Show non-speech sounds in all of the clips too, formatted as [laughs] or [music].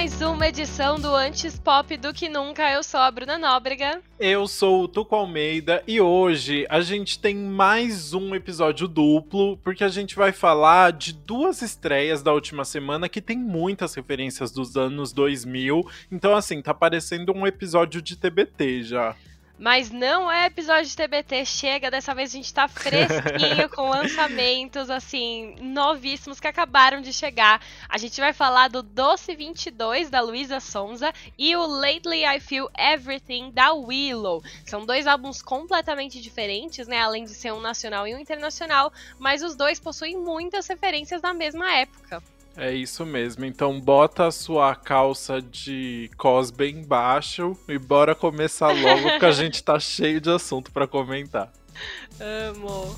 mais uma edição do Antes Pop do que Nunca. Eu sou a Bruna Nóbrega. Eu sou o Tuco Almeida e hoje a gente tem mais um episódio duplo, porque a gente vai falar de duas estreias da última semana que tem muitas referências dos anos 2000. Então, assim, tá parecendo um episódio de TBT já. Mas não é episódio de TBT, chega, dessa vez a gente tá fresquinho [laughs] com lançamentos, assim, novíssimos que acabaram de chegar. A gente vai falar do Doce 22, da Luísa Sonza, e o Lately I Feel Everything, da Willow. São dois álbuns completamente diferentes, né, além de ser um nacional e um internacional, mas os dois possuem muitas referências da mesma época. É isso mesmo. Então bota a sua calça de cos bem baixo e bora começar logo, porque a gente tá cheio de assunto para comentar. [laughs] Amo.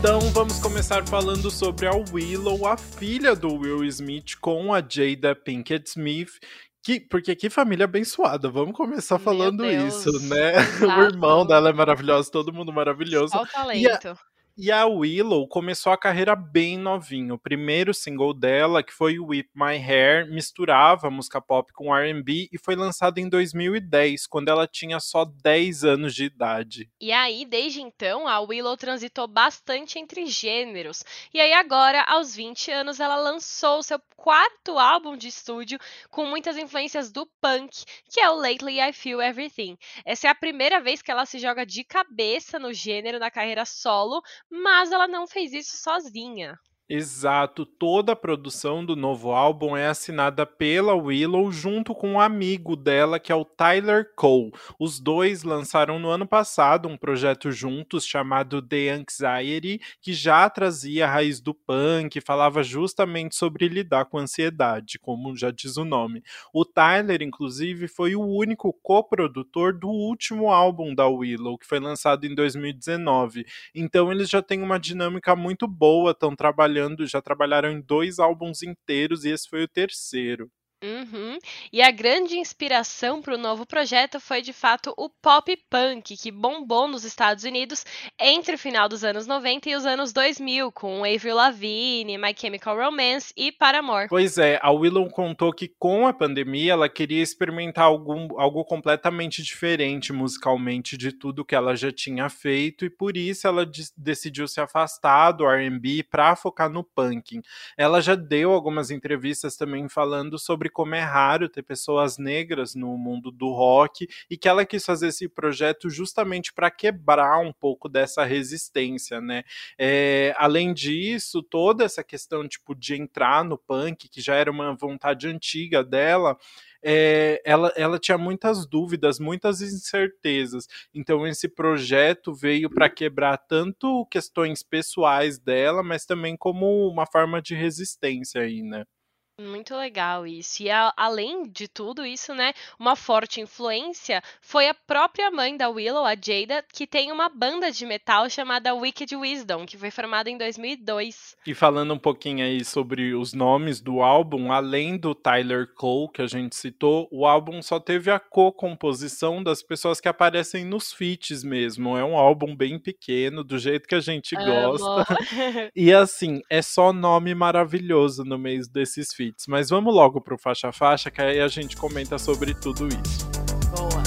Então vamos começar falando sobre a Willow, a filha do Will Smith com a Jada Pinkett Smith, que, porque que família abençoada. Vamos começar falando isso, né? [laughs] Exato. O irmão dela é maravilhoso, todo mundo maravilhoso. Só o talento. E a Willow começou a carreira bem novinho. O primeiro single dela, que foi Whip My Hair, misturava música pop com R&B e foi lançado em 2010, quando ela tinha só 10 anos de idade. E aí, desde então, a Willow transitou bastante entre gêneros. E aí agora, aos 20 anos, ela lançou seu quarto álbum de estúdio com muitas influências do punk, que é o Lately I Feel Everything. Essa é a primeira vez que ela se joga de cabeça no gênero na carreira solo, mas ela não fez isso sozinha. Exato, toda a produção do novo álbum é assinada pela Willow junto com um amigo dela, que é o Tyler Cole. Os dois lançaram no ano passado um projeto juntos chamado The Anxiety, que já trazia a raiz do punk, falava justamente sobre lidar com ansiedade, como já diz o nome. O Tyler, inclusive, foi o único coprodutor do último álbum da Willow, que foi lançado em 2019. Então eles já têm uma dinâmica muito boa, estão trabalhando trabalhando, já trabalharam em dois álbuns inteiros e esse foi o terceiro. Uhum. E a grande inspiração para o novo projeto foi de fato o pop punk, que bombou nos Estados Unidos entre o final dos anos 90 e os anos 2000, com Avril Lavigne, My Chemical Romance e Paramore. Pois é, a Willow contou que com a pandemia ela queria experimentar algum, algo completamente diferente musicalmente de tudo que ela já tinha feito e por isso ela decidiu se afastar do R&B para focar no punk. Ela já deu algumas entrevistas também falando sobre sobre como é raro ter pessoas negras no mundo do rock e que ela quis fazer esse projeto justamente para quebrar um pouco dessa resistência, né? É, além disso, toda essa questão tipo de entrar no punk, que já era uma vontade antiga dela, é, ela, ela tinha muitas dúvidas, muitas incertezas. Então, esse projeto veio para quebrar tanto questões pessoais dela, mas também como uma forma de resistência aí, né? Muito legal isso. E a, além de tudo isso, né, uma forte influência foi a própria mãe da Willow, a Jada, que tem uma banda de metal chamada Wicked Wisdom, que foi formada em 2002. E falando um pouquinho aí sobre os nomes do álbum, além do Tyler Cole, que a gente citou, o álbum só teve a co-composição das pessoas que aparecem nos feats mesmo. É um álbum bem pequeno, do jeito que a gente gosta. [laughs] e assim, é só nome maravilhoso no meio desses feats. Mas vamos logo pro faixa faixa, que aí a gente comenta sobre tudo isso. Boa.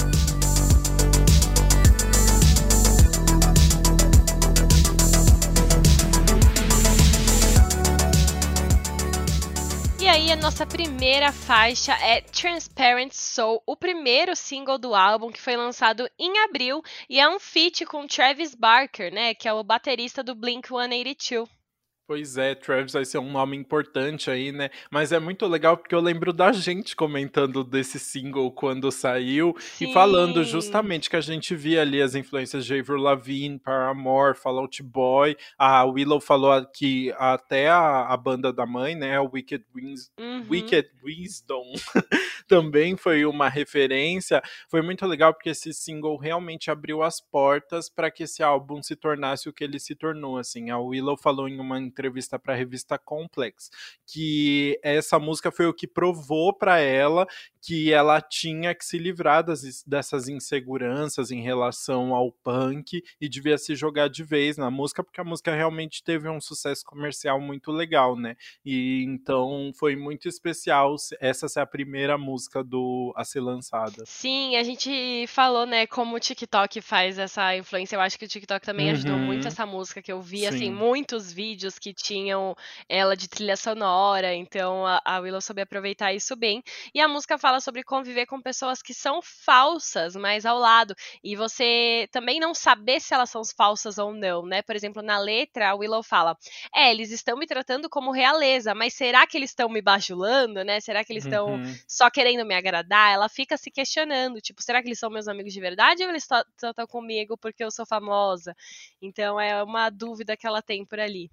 E aí, a nossa primeira faixa é Transparent Soul, o primeiro single do álbum que foi lançado em abril e é um feat com Travis Barker, né, que é o baterista do Blink 182. Pois é, Travis vai ser um nome importante aí, né? Mas é muito legal porque eu lembro da gente comentando desse single quando saiu Sim. e falando justamente que a gente via ali as influências de Avril Lavigne, Paramore, Fall Out Boy. A Willow falou que até a, a banda da mãe, né, o Wicked, Wins, uhum. Wicked Wisdom, [laughs] também foi uma referência. Foi muito legal porque esse single realmente abriu as portas para que esse álbum se tornasse o que ele se tornou, assim. A Willow falou em uma entrevista para a revista Complex, que essa música foi o que provou para ela que ela tinha que se livrar das, dessas inseguranças em relação ao punk e devia se jogar de vez na música, porque a música realmente teve um sucesso comercial muito legal, né? E então foi muito especial essa ser a primeira música do a ser lançada. Sim, a gente falou, né, como o TikTok faz essa influência. Eu acho que o TikTok também uhum. ajudou muito essa música que eu vi, assim, Sim. assim, muitos vídeos que tinham ela de trilha sonora, então a, a Willow soube aproveitar isso bem. E a música fala sobre conviver com pessoas que são falsas, mas ao lado. E você também não saber se elas são falsas ou não, né? Por exemplo, na letra, a Willow fala: É, eles estão me tratando como realeza, mas será que eles estão me bajulando, né? Será que eles estão uhum. só querendo me agradar? Ela fica se questionando, tipo, será que eles são meus amigos de verdade ou eles estão comigo porque eu sou famosa? Então é uma dúvida que ela tem por ali.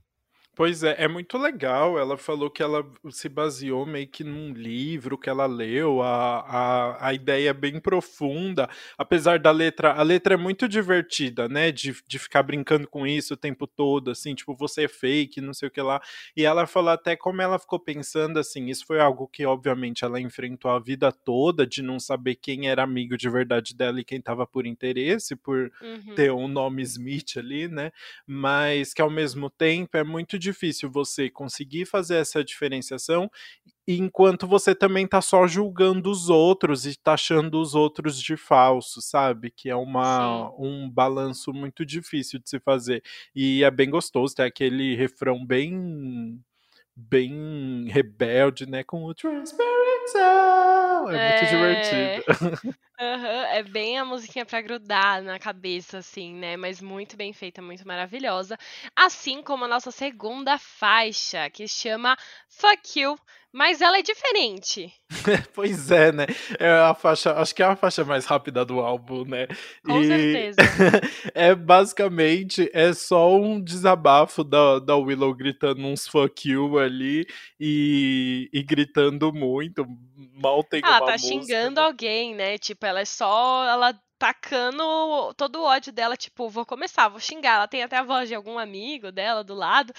Pois é, é muito legal. Ela falou que ela se baseou meio que num livro que ela leu, a, a, a ideia é bem profunda, apesar da letra. A letra é muito divertida, né? De, de ficar brincando com isso o tempo todo, assim, tipo, você é fake, não sei o que lá. E ela falou até como ela ficou pensando, assim, isso foi algo que, obviamente, ela enfrentou a vida toda, de não saber quem era amigo de verdade dela e quem tava por interesse, por uhum. ter um nome Smith ali, né? Mas que ao mesmo tempo é muito difícil você conseguir fazer essa diferenciação enquanto você também tá só julgando os outros e taxando os outros de falsos, sabe? Que é uma, um balanço muito difícil de se fazer. E é bem gostoso, tem aquele refrão bem bem rebelde, né? Com o Transparent É, é muito divertido. [laughs] Uhum, é bem a musiquinha pra grudar na cabeça, assim, né? Mas muito bem feita, muito maravilhosa. Assim como a nossa segunda faixa, que chama Fuck You, mas ela é diferente. [laughs] pois é, né? É a faixa, acho que é a faixa mais rápida do álbum, né? Com e certeza. [laughs] é basicamente é só um desabafo da, da Willow gritando uns fuck you ali e, e gritando muito. Mal tem ela uma tá música, xingando alguém, né? Tipo, ela é só. Ela tacando todo o ódio dela, tipo, vou começar, vou xingar. Ela tem até a voz de algum amigo dela do lado,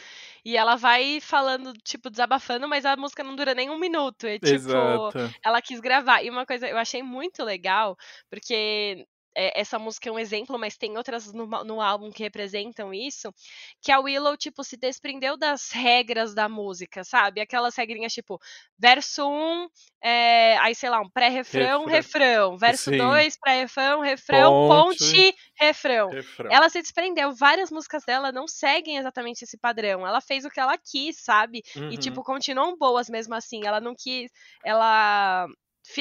e ela vai falando, tipo, desabafando, mas a música não dura nem um minuto. E, tipo, Exato. ela quis gravar. E uma coisa eu achei muito legal, porque é, essa música é um exemplo, mas tem outras no, no, álbum que representam isso, que a Willow, tipo, se desprendeu das regras da música, sabe? Aquelas regrinhas, tipo, verso 1, um, é, aí, sei lá, um pré-refrão, refrão. Verso 2, pré-refrão, refrão, ponte, ponte refrão. refrão. Ela se desprendeu. Várias músicas dela não seguem exatamente esse padrão. Ela fez o que ela quis, sabe? Uhum. E, tipo, continuam boas mesmo assim. Ela não quis. Ela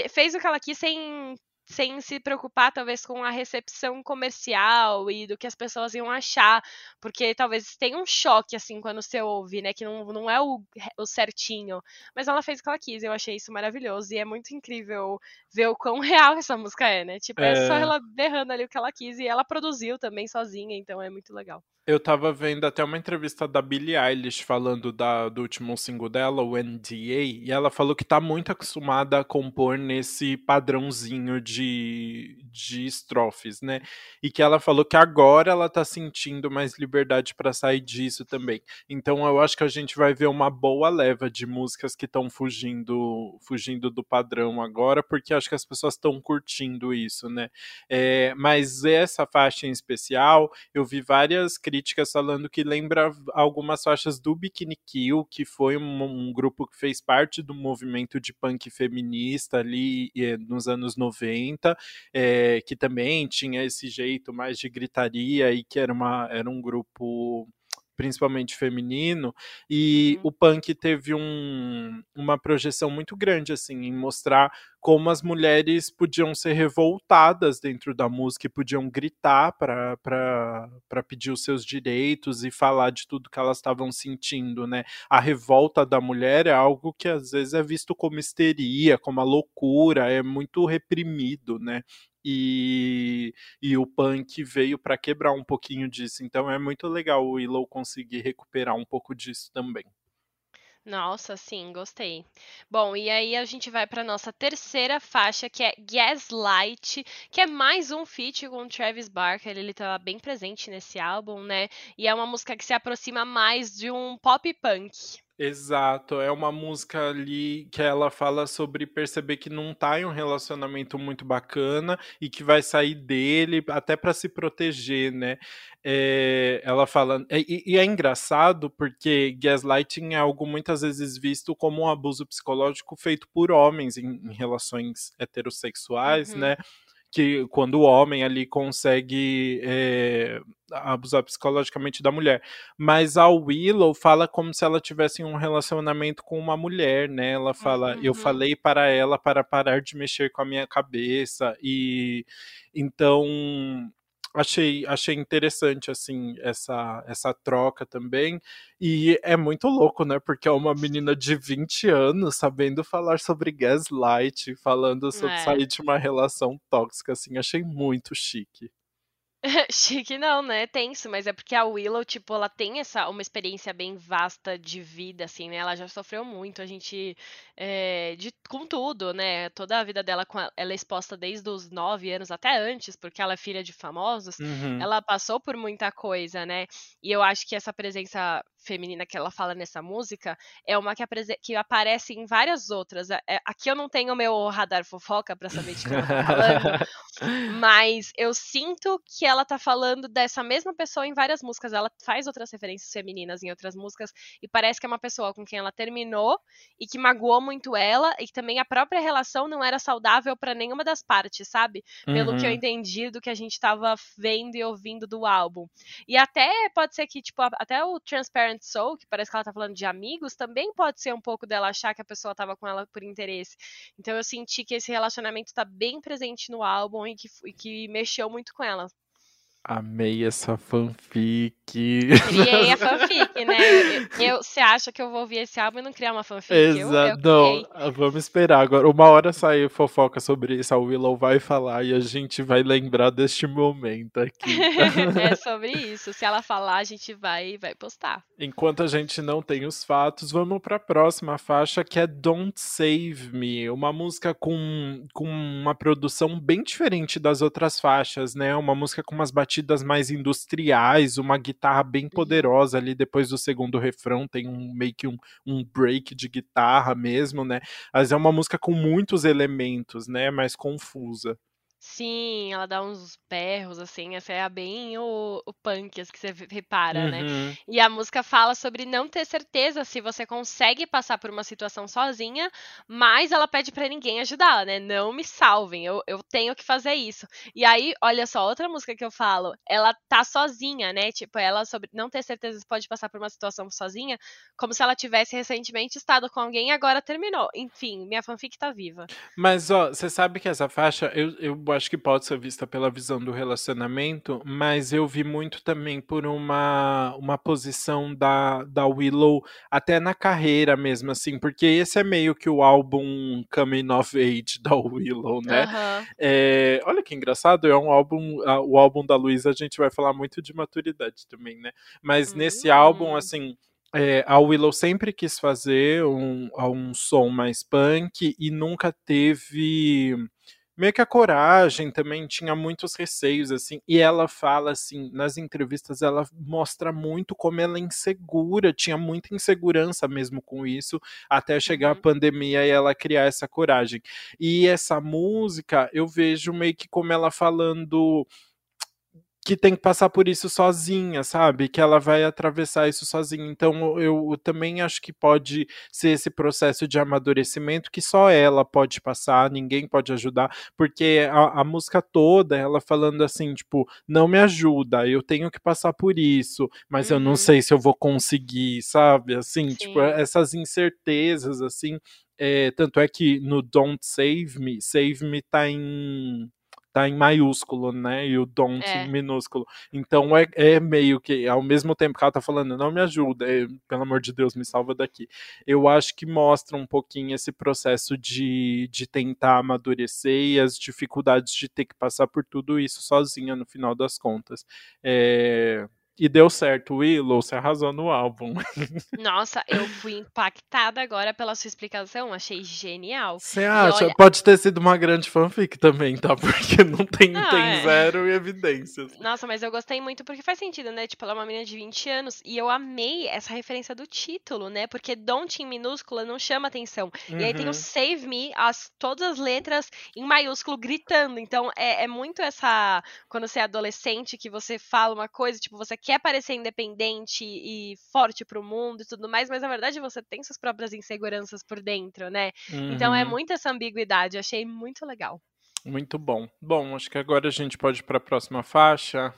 fez o que ela quis sem sem se preocupar talvez com a recepção comercial e do que as pessoas iam achar, porque talvez tenha um choque assim quando você ouve, né, que não, não é o, o certinho, mas ela fez o que ela quis, eu achei isso maravilhoso e é muito incrível ver o quão [laughs] real essa música é, né, tipo, é, é. só ela berrando ali o que ela quis e ela produziu também sozinha, então é muito legal. Eu tava vendo até uma entrevista da Billie Eilish falando da, do último single dela, o NDA, e ela falou que tá muito acostumada a compor nesse padrãozinho de, de estrofes, né? E que ela falou que agora ela tá sentindo mais liberdade para sair disso também. Então eu acho que a gente vai ver uma boa leva de músicas que estão fugindo, fugindo do padrão agora, porque acho que as pessoas estão curtindo isso, né? É, mas essa faixa em especial, eu vi várias críticas críticas falando que lembra algumas faixas do Bikini Kill, que foi um, um grupo que fez parte do movimento de punk feminista ali nos anos 90, é, que também tinha esse jeito mais de gritaria e que era, uma, era um grupo principalmente feminino, e uhum. o punk teve um, uma projeção muito grande assim em mostrar como as mulheres podiam ser revoltadas dentro da música e podiam gritar para pedir os seus direitos e falar de tudo que elas estavam sentindo, né? A revolta da mulher é algo que às vezes é visto como histeria, como a loucura, é muito reprimido, né? E, e o punk veio para quebrar um pouquinho disso. Então é muito legal o Willow conseguir recuperar um pouco disso também. Nossa, sim, gostei. Bom, e aí a gente vai para nossa terceira faixa, que é Gaslight, que é mais um feat com Travis Barker. Ele tá bem presente nesse álbum, né? E é uma música que se aproxima mais de um pop punk. Exato, é uma música ali que ela fala sobre perceber que não tá em um relacionamento muito bacana e que vai sair dele até para se proteger, né? É, ela fala. E, e, é engraçado porque gaslighting é algo muitas vezes visto como um abuso psicológico feito por homens em, em relações heterossexuais, uhum. né? Que quando o homem ali consegue é, abusar psicologicamente da mulher. Mas a Willow fala como se ela tivesse um relacionamento com uma mulher, né? Ela fala, uhum. eu falei para ela para parar de mexer com a minha cabeça e então achei, achei interessante assim essa essa troca também e é muito louco, né? Porque é uma menina de 20 anos sabendo falar sobre gaslight, falando sobre é. sair de uma relação tóxica assim, achei muito chique. [laughs] Chique não, né? Tenso, mas é porque a Willow, tipo, ela tem essa uma experiência bem vasta de vida, assim, né? Ela já sofreu muito, a gente. É, de, com tudo, né? Toda a vida dela, com a, ela é exposta desde os nove anos até antes, porque ela é filha de famosos. Uhum. Ela passou por muita coisa, né? E eu acho que essa presença feminina que ela fala nessa música é uma que, que aparece em várias outras. É, é, aqui eu não tenho meu radar fofoca para saber de quem ela tá falando, [laughs] mas eu sinto que ela tá falando dessa mesma pessoa em várias músicas. Ela faz outras referências femininas em outras músicas e parece que é uma pessoa com quem ela terminou e que magoou muito ela e que também a própria relação não era saudável para nenhuma das partes, sabe? Pelo uhum. que eu uhum. entendi do que a gente tava vendo e ouvindo do álbum. E até pode ser que, tipo, até o Transparent Soul, que parece que ela tá falando de amigos, também pode ser um pouco dela achar que a pessoa tava com ela por interesse. Então eu senti que esse relacionamento tá bem presente no álbum e que, e que mexeu muito com ela. Amei essa fanfic. Criei a [laughs] fanfic, né? Você acha que eu vou ouvir esse álbum e não criar uma fanfic? Exato. Não, ah, vamos esperar agora. Uma hora sair fofoca sobre isso, a Willow vai falar e a gente vai lembrar deste momento aqui. [laughs] é [laughs] sobre isso. Se ela falar, a gente vai, vai postar. Enquanto a gente não tem os fatos, vamos para a próxima faixa que é Don't Save Me, uma música com, com uma produção bem diferente das outras faixas, né? Uma música com umas batidas batidas mais industriais, uma guitarra bem uhum. poderosa ali depois do segundo refrão, tem um meio que um, um break de guitarra mesmo, né? Mas é uma música com muitos elementos, né? Mais confusa. Sim, ela dá uns berros, assim, essa é bem o, o punk, as que você repara, né? Uhum. E a música fala sobre não ter certeza se você consegue passar por uma situação sozinha, mas ela pede para ninguém ajudar, né? Não me salvem, eu, eu tenho que fazer isso. E aí, olha só, outra música que eu falo, ela tá sozinha, né? Tipo, ela sobre não ter certeza se pode passar por uma situação sozinha, como se ela tivesse recentemente estado com alguém e agora terminou. Enfim, minha fanfic tá viva. Mas, ó, você sabe que essa faixa, eu, eu acho que pode ser vista pela visão do relacionamento, mas eu vi muito também por uma, uma posição da, da Willow até na carreira mesmo, assim, porque esse é meio que o álbum Coming of Age da Willow, né? Uhum. É, olha que engraçado, é um álbum, o álbum da Luísa a gente vai falar muito de maturidade também, né? Mas uhum. nesse álbum, hum. assim, é, a Willow sempre quis fazer um, um som mais punk e nunca teve meio que a coragem também tinha muitos receios assim e ela fala assim nas entrevistas ela mostra muito como ela é insegura tinha muita insegurança mesmo com isso até chegar uhum. a pandemia e ela criar essa coragem e essa música eu vejo meio que como ela falando que tem que passar por isso sozinha, sabe? Que ela vai atravessar isso sozinha. Então eu, eu, também acho que pode ser esse processo de amadurecimento que só ela pode passar, ninguém pode ajudar, porque a, a música toda ela falando assim, tipo, não me ajuda, eu tenho que passar por isso, mas uhum. eu não uhum. sei se eu vou conseguir, sabe? Assim, tipo, Sim. tipo, essas incertezas, assim. É, tanto é que no Don't Save Me, Save Me tá em tá em maiúsculo, né? E o don't é. em minúsculo. Então é, é, meio que, ao mesmo tempo que ela tá falando, não me ajuda, é, pelo amor de Deus, me salva daqui. Eu acho que mostra um pouquinho esse processo de, de tentar amadurecer e as dificuldades de ter que passar por tudo isso sozinha no final das contas. É, E deu certo, Willow, você arrasou no álbum. [laughs] Nossa, eu fui impactada agora pela sua explicação, achei genial. Você acha? Olha... Pode ter sido uma grande fanfic também, tá? [laughs] Porque não tem, ah, tem é. zero evidências. Nossa, mas eu gostei muito porque faz sentido, né? Tipo, ela é uma menina de 20 anos e eu amei essa referência do título, né? Porque Don't em minúscula não chama atenção. Uhum. E aí tem o uhum. Save Me, as, todas as letras em maiúsculo gritando. Então é, é muito essa. Quando você é adolescente, que você fala uma coisa, tipo, você quer parecer independente e forte pro mundo e tudo mais, mas na verdade você tem suas próprias inseguranças por dentro, né? Uhum. Então é uhum. muito essa ambiguidade. Achei muito legal. Muito bom. Bom, acho que agora a gente pode ir para a próxima faixa.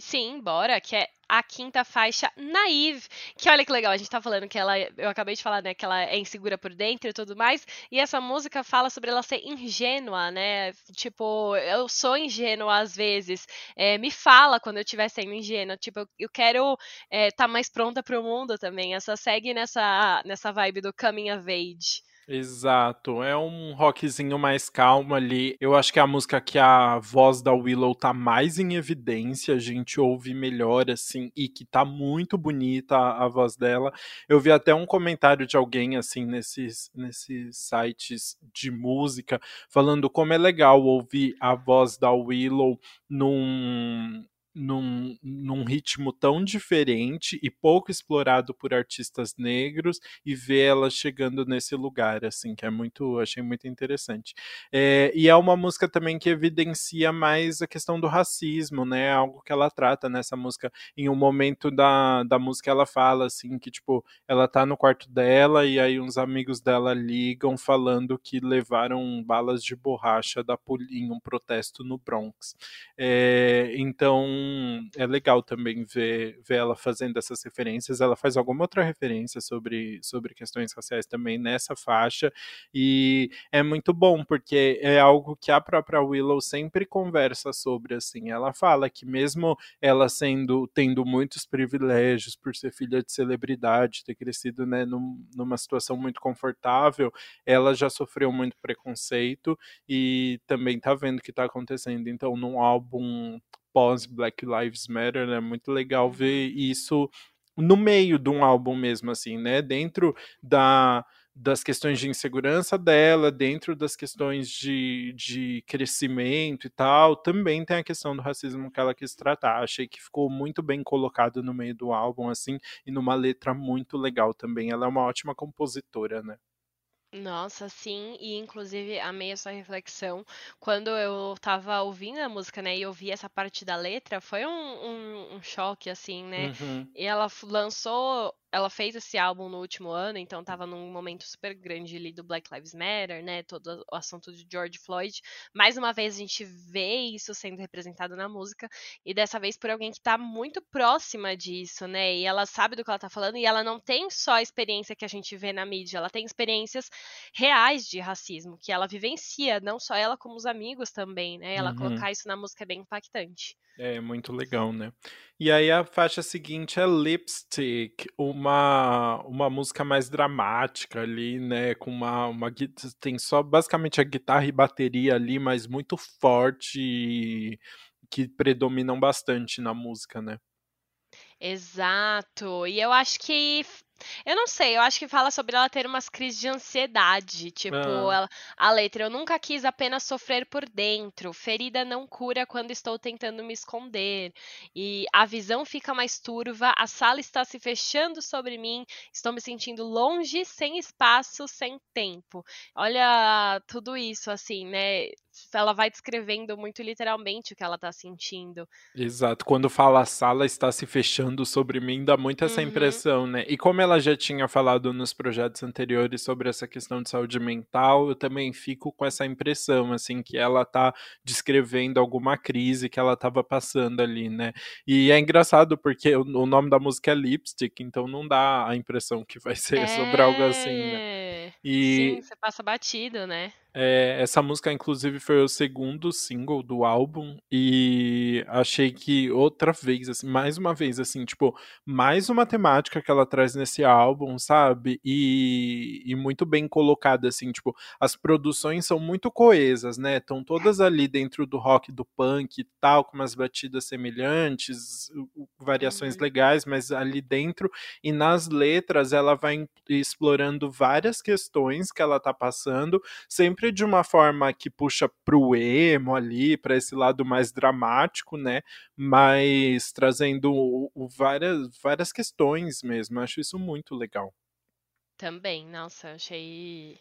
Sim, bora, que é a quinta faixa, Naive, que olha que legal, a gente tá falando que ela, eu acabei de falar, né, que ela é insegura por dentro e tudo mais, e essa música fala sobre ela ser ingênua, né, tipo, eu sou ingênua às vezes, é, me fala quando eu estiver sendo ingênua, tipo, eu quero estar é, tá mais pronta pro mundo também, essa segue nessa, nessa vibe do coming of age. Exato, é um rockzinho mais calmo ali. Eu acho que é a música que a voz da Willow tá mais em evidência, a gente ouve melhor assim e que tá muito bonita a, a voz dela. Eu vi até um comentário de alguém assim nesses nesses sites de música falando como é legal ouvir a voz da Willow num num, num ritmo tão diferente e pouco explorado por artistas negros e ver ela chegando nesse lugar, assim, que é muito, achei muito interessante. É, e é uma música também que evidencia mais a questão do racismo, né? Algo que ela trata nessa música. Em um momento da, da música ela fala assim que tipo ela tá no quarto dela e aí uns amigos dela ligam falando que levaram balas de borracha da em um protesto no Bronx. É, então é legal também ver, ver ela fazendo essas referências. Ela faz alguma outra referência sobre, sobre questões raciais também nessa faixa, e é muito bom, porque é algo que a própria Willow sempre conversa sobre, assim. Ela fala que mesmo ela sendo, tendo muitos privilégios por ser filha de celebridade, ter crescido né, num, numa situação muito confortável, ela já sofreu muito preconceito e também tá vendo o que tá acontecendo. Então, num álbum pós Black Lives Matter, é muito legal ver isso no meio de um álbum mesmo, assim, né? Dentro da, das questões de insegurança dela, dentro das questões de, de crescimento e tal, também tem a questão do racismo que ela quis tratar. Achei que ficou muito bem colocado no meio do álbum, assim, e numa letra muito legal também. Ela é uma ótima compositora, né? Nossa, sim, e inclusive amei essa reflexão. Quando eu tava ouvindo a música, né, e ouvi essa parte da letra, foi um, um, um choque, assim, né? Uhum. E ela lançou ela fez esse álbum no último ano, então estava num momento super grande ali do Black Lives Matter, né? Todo o assunto de George Floyd. Mais uma vez a gente vê isso sendo representado na música, e dessa vez por alguém que está muito próxima disso, né? E ela sabe do que ela está falando, e ela não tem só a experiência que a gente vê na mídia, ela tem experiências reais de racismo, que ela vivencia, não só ela, como os amigos também, né? Ela uhum. colocar isso na música é bem impactante. É muito legal, né? E aí a faixa seguinte é Lipstick, uma, uma música mais dramática ali, né? Com uma, uma tem só basicamente a guitarra e bateria ali, mas muito forte que predominam bastante na música, né? Exato. E eu acho que eu não sei, eu acho que fala sobre ela ter umas crises de ansiedade. Tipo, ah. ela, a letra, eu nunca quis apenas sofrer por dentro. Ferida não cura quando estou tentando me esconder. E a visão fica mais turva, a sala está se fechando sobre mim, estou me sentindo longe, sem espaço, sem tempo. Olha tudo isso, assim, né? Ela vai descrevendo muito literalmente o que ela está sentindo. Exato. Quando fala a sala está se fechando sobre mim, dá muito essa uhum. impressão, né? E como ela ela já tinha falado nos projetos anteriores sobre essa questão de saúde mental, eu também fico com essa impressão, assim, que ela tá descrevendo alguma crise que ela estava passando ali, né? E é engraçado porque o, o, nome da música é Lipstick, então não dá a impressão que vai [laughs] ser é... sobre algo assim, né? E... Sim, você passa batido, né? É, essa música, inclusive, foi o segundo single do álbum e achei que outra vez, assim, mais uma vez, assim, tipo, mais uma temática que ela traz nesse álbum, sabe? E, e muito bem colocada, assim, tipo, as produções são muito coesas, né? Estão todas ali dentro do rock, do punk e tal, com umas batidas semelhantes, variações uhum. legais, mas ali dentro e nas letras ela vai explorando várias questões que ela tá passando, sempre sempre de uma forma que puxa pro emo ali, para esse lado mais dramático, né? Mas trazendo o, o, várias, várias questões mesmo. acho isso muito legal. Também, nossa, achei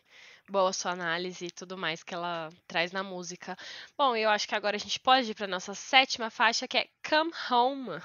boa sua análise e tudo mais que ela traz na música. Bom, eu acho que agora a gente pode ir para nossa sétima faixa, que é Come Home.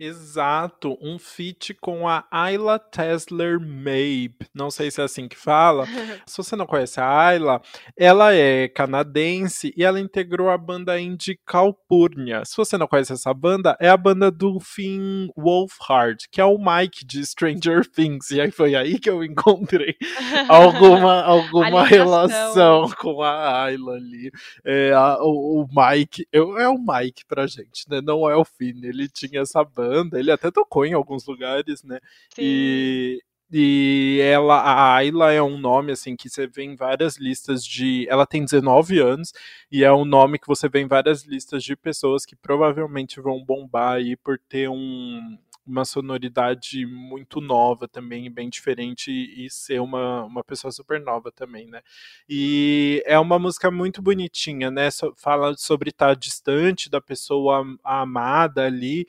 Exato, um feat com a Ayla Tesler Mabe. Não sei se é assim que fala. [laughs] se você não conhece a Ayla, ela é canadense e ela integrou a banda indie Calpurnia. Se você não conhece essa banda, é a banda do Finn Wolfhard, que é o Mike de Stranger [laughs] Things. E aí foi aí que eu encontrei [laughs] alguma, alguma relação com a Ayla ali. É, a, o, o, Mike, eu, é o Mike pra gente, né? Não é o Finn. Ele tinha essa banda banda, ele até tocou em alguns lugares, né? Sim. E, e ela, a Ayla é um nome assim que você vê em várias listas de. Ela tem 19 anos e é um nome que você vê em várias listas de pessoas que provavelmente vão bombar aí por ter um, uma sonoridade muito nova também, bem diferente, e ser uma, uma pessoa super nova também, né? E é uma música muito bonitinha, né? Fala sobre estar distante da pessoa amada ali,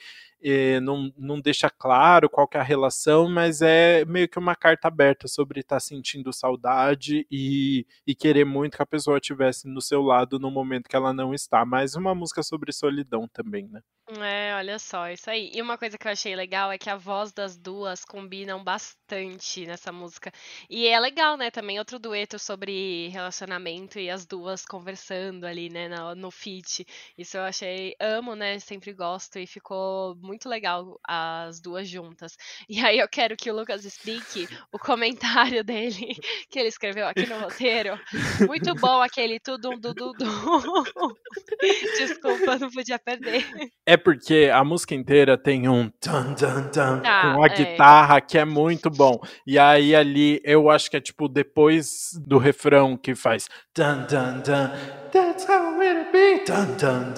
não, não deixa claro qual é a relação, mas é meio que uma carta aberta sobre estar sentindo saudade e, e querer muito que a pessoa estivesse no seu lado no momento que ela não está. Mais uma música sobre solidão também, né? É, olha só, isso aí. E uma coisa que eu achei legal é que a voz das duas combinam bastante nessa música. E é legal, né, também outro dueto sobre relacionamento e as duas conversando ali, né, no, no feat. Isso eu achei, amo, né, sempre gosto e ficou muito legal as duas juntas. E aí eu quero que o Lucas explique o comentário [laughs] dele, que ele escreveu aqui no roteiro. Muito bom aquele tudo, tudo, tudo. Desculpa, não podia perder. É porque a música inteira tem um tan tan tan ah, com a é. guitarra que é muito bom. E aí ali eu acho que é tipo depois do refrão que faz tan tan tan That's how it be tan tan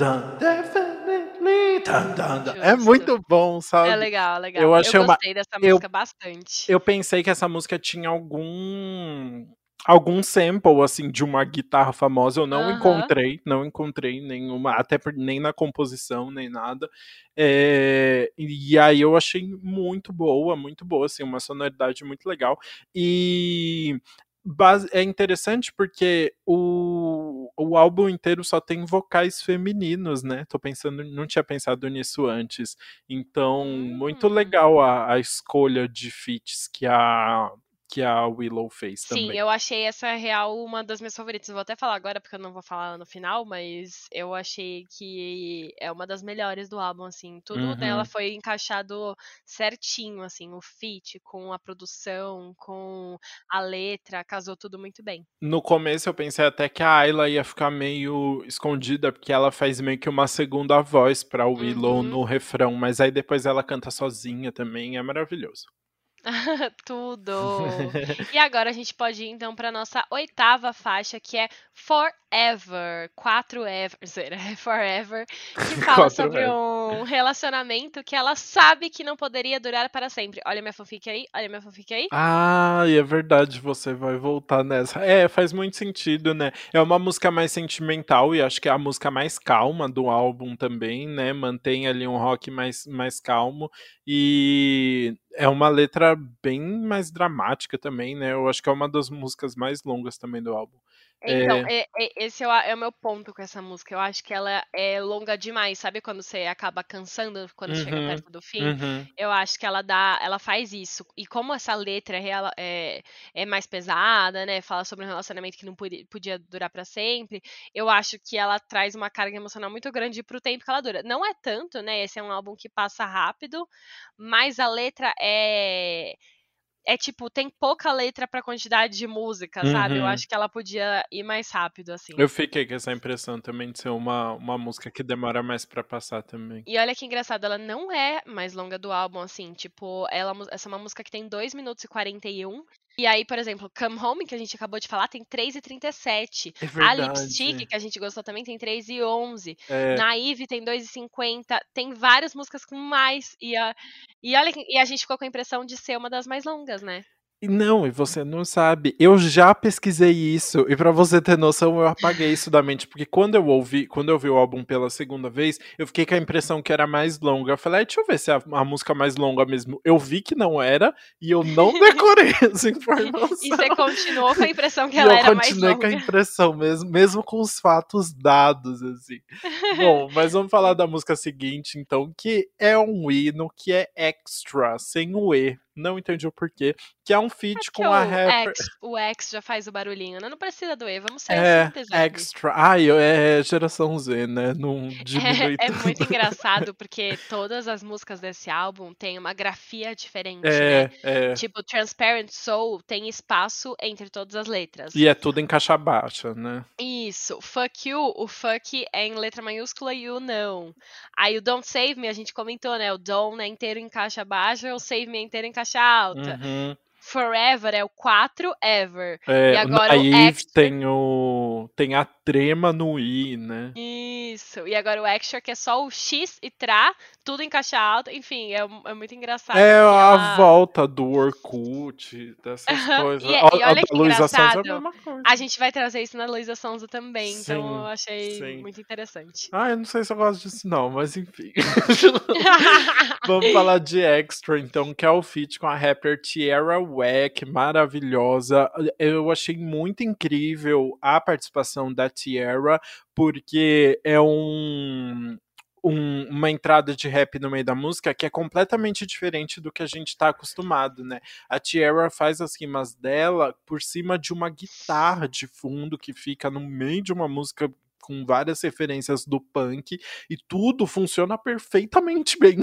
tan definitely tan tan. tan. É muito bom, sabe? É legal, legal. Eu achei eu gostei uma... dessa música eu, bastante. Eu pensei que essa música tinha algum algum sample assim de uma guitarra famosa eu não encontrei, não encontrei nenhuma, até nem na composição nem nada. É, e aí eu achei muito boa, muito boa, assim, uma sonoridade muito legal. E é interessante porque o, o álbum inteiro só tem vocais femininos, né? Tô pensando, não tinha pensado nisso antes. Então, muito hum. legal a, a escolha de feats que a que a Willow fez Sim, também. Sim, eu achei essa real uma das minhas favoritas. Vou até falar agora porque eu não vou falar no final, mas eu achei que é uma das melhores do álbum, assim. Tudo uhum. dela foi encaixado certinho, assim, o feat com a produção, com a letra, casou tudo muito bem. No começo eu pensei até que a Ayla ia ficar meio escondida porque ela faz meio que uma segunda voz para Willow uhum. no refrão, mas aí depois ela canta sozinha também, é maravilhoso. [laughs] Tudo! [laughs] e agora a gente pode ir então para nossa oitava faixa, que é Forever. Quatro ever, [laughs] Forever, que fala sobre um relacionamento que ela sabe que não poderia durar para sempre. Olha minha fanfic aí, olha minha fanfic aí. Ah, e é verdade, você vai voltar nessa. É, faz muito sentido, né? É uma música mais sentimental e acho que é a música mais calma do álbum também, né? Mantém ali um rock mais, mais calmo e é uma letra bem mais dramática também, né? Eu acho que é uma das músicas mais longas também do álbum. Então, é... É, é, esse é, é o meu ponto com essa música. Eu acho que ela é longa demais, sabe quando você acaba cansando quando uhum, chega perto do fim? Uhum. Eu acho que ela dá, ela faz isso. E como essa letra é, é mais pesada, né? Fala sobre um relacionamento que não podia, podia durar para sempre. Eu acho que ela traz uma carga emocional muito grande pro tempo que ela dura. Não é tanto, né? Esse é um álbum que passa rápido, mas a letra é é tipo, tem pouca letra pra quantidade de música, uhum. sabe? Eu uhum. acho que ela podia ir mais rápido, assim. Eu fiquei com essa impressão também de ser uma, uma música que demora mais para passar também. E olha que engraçado, ela não é mais longa do álbum, assim, tipo, ela, essa é uma música que tem 2 minutos e 41. E aí, por exemplo, Come Home, que a gente acabou de falar, tem 3 e 37. É a Lipstick, que a gente gostou também, tem 3 e 11. É. Naive tem 2 e 50. Tem várias músicas com mais. E a, e olha, e a gente ficou com a impressão de ser uma das mais longas, né? Não, e você não sabe. Eu já pesquisei isso e para você ter noção, eu apaguei isso da mente, porque quando eu ouvi, quando eu ouvi o álbum pela segunda vez, eu fiquei com a impressão que era mais longa. Eu falei, ah, deixa eu ver se é a, a música mais longa mesmo. Eu vi que não era e eu não [laughs] decorei essa informação. e você continuou com a impressão que ela era mais longa. Eu continuei com a impressão mesmo, mesmo com os fatos dados assim. Bom, mas vamos falar da música seguinte, então, que é um hino que é extra, sem o E não entendi o porquê. Que é um feat com a rapper. X, o X já faz o barulhinho, né? Não precisa do E, vamos ser é, extra. Ai, é geração Z, né? Não diminui [laughs] é, é muito engraçado, porque todas as músicas desse álbum têm uma grafia diferente, é, né? É. Tipo, Transparent Soul tem espaço entre todas as letras. E é tudo em caixa baixa, né? Isso. Fuck you, o fuck é em letra maiúscula e o não. Aí o Don't Save Me, a gente comentou, né? O Don't é inteiro em caixa baixa, o Save Me é inteiro em caixa caixa alta. Uhum. Forever é o 4 ever. É, e agora aí o extra... tem o tem a trema no i, né? Isso. E agora o extra que é só o x e tra, tudo em caixa alta. Enfim, é, é muito engraçado. É a ela... volta do Orkut, dessas [laughs] coisas. e, a, e olha a que engraçado. A, a, gente vai trazer isso na Luísa Sonza também, sim, então eu achei sim. muito interessante. Ah, eu não sei se eu gosto disso não, mas enfim. [laughs] Vamos falar de extra então, que é o feat com a rapper Tierra Wack, maravilhosa. Eu achei muito incrível a participação da Tierra, porque é um, um, uma entrada de rap no meio da música que é completamente diferente do que a gente está acostumado, né? A Tierra faz as rimas dela por cima de uma guitarra de fundo que fica no meio de uma música com várias referências do punk e tudo funciona perfeitamente [laughs] bem.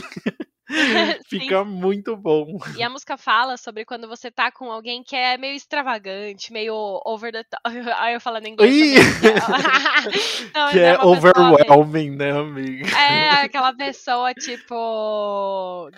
[laughs] [laughs] Fica muito bom. E a música fala sobre quando você tá com alguém que é meio extravagante, meio over the top. [laughs] Aí eu falando em inglês. Não, que é, é overwhelming, né, amiga? É, aquela pessoa, tipo.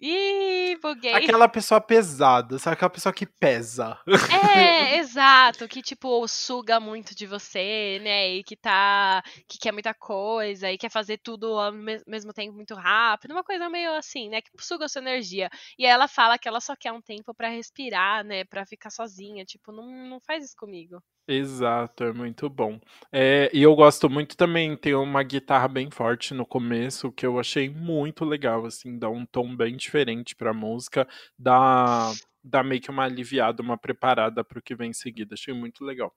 Ih, buguei. Aquela pessoa pesada, sabe? Aquela pessoa que pesa. É, [laughs] exato, que tipo suga muito de você, né? E que tá. que quer muita coisa e quer fazer tudo ao mesmo tempo muito rápido. Uma coisa meio assim, né? Que suga a sua energia. E aí ela fala que ela só quer um tempo para respirar, né? Pra ficar sozinha. Tipo, não, não faz isso comigo. Exato, é muito bom. É, e eu gosto muito também, tem uma guitarra bem forte no começo, que eu achei muito legal, assim, dá um tom bem diferente pra música, dá, dá meio que uma aliviada, uma preparada pro que vem em seguida, achei muito legal.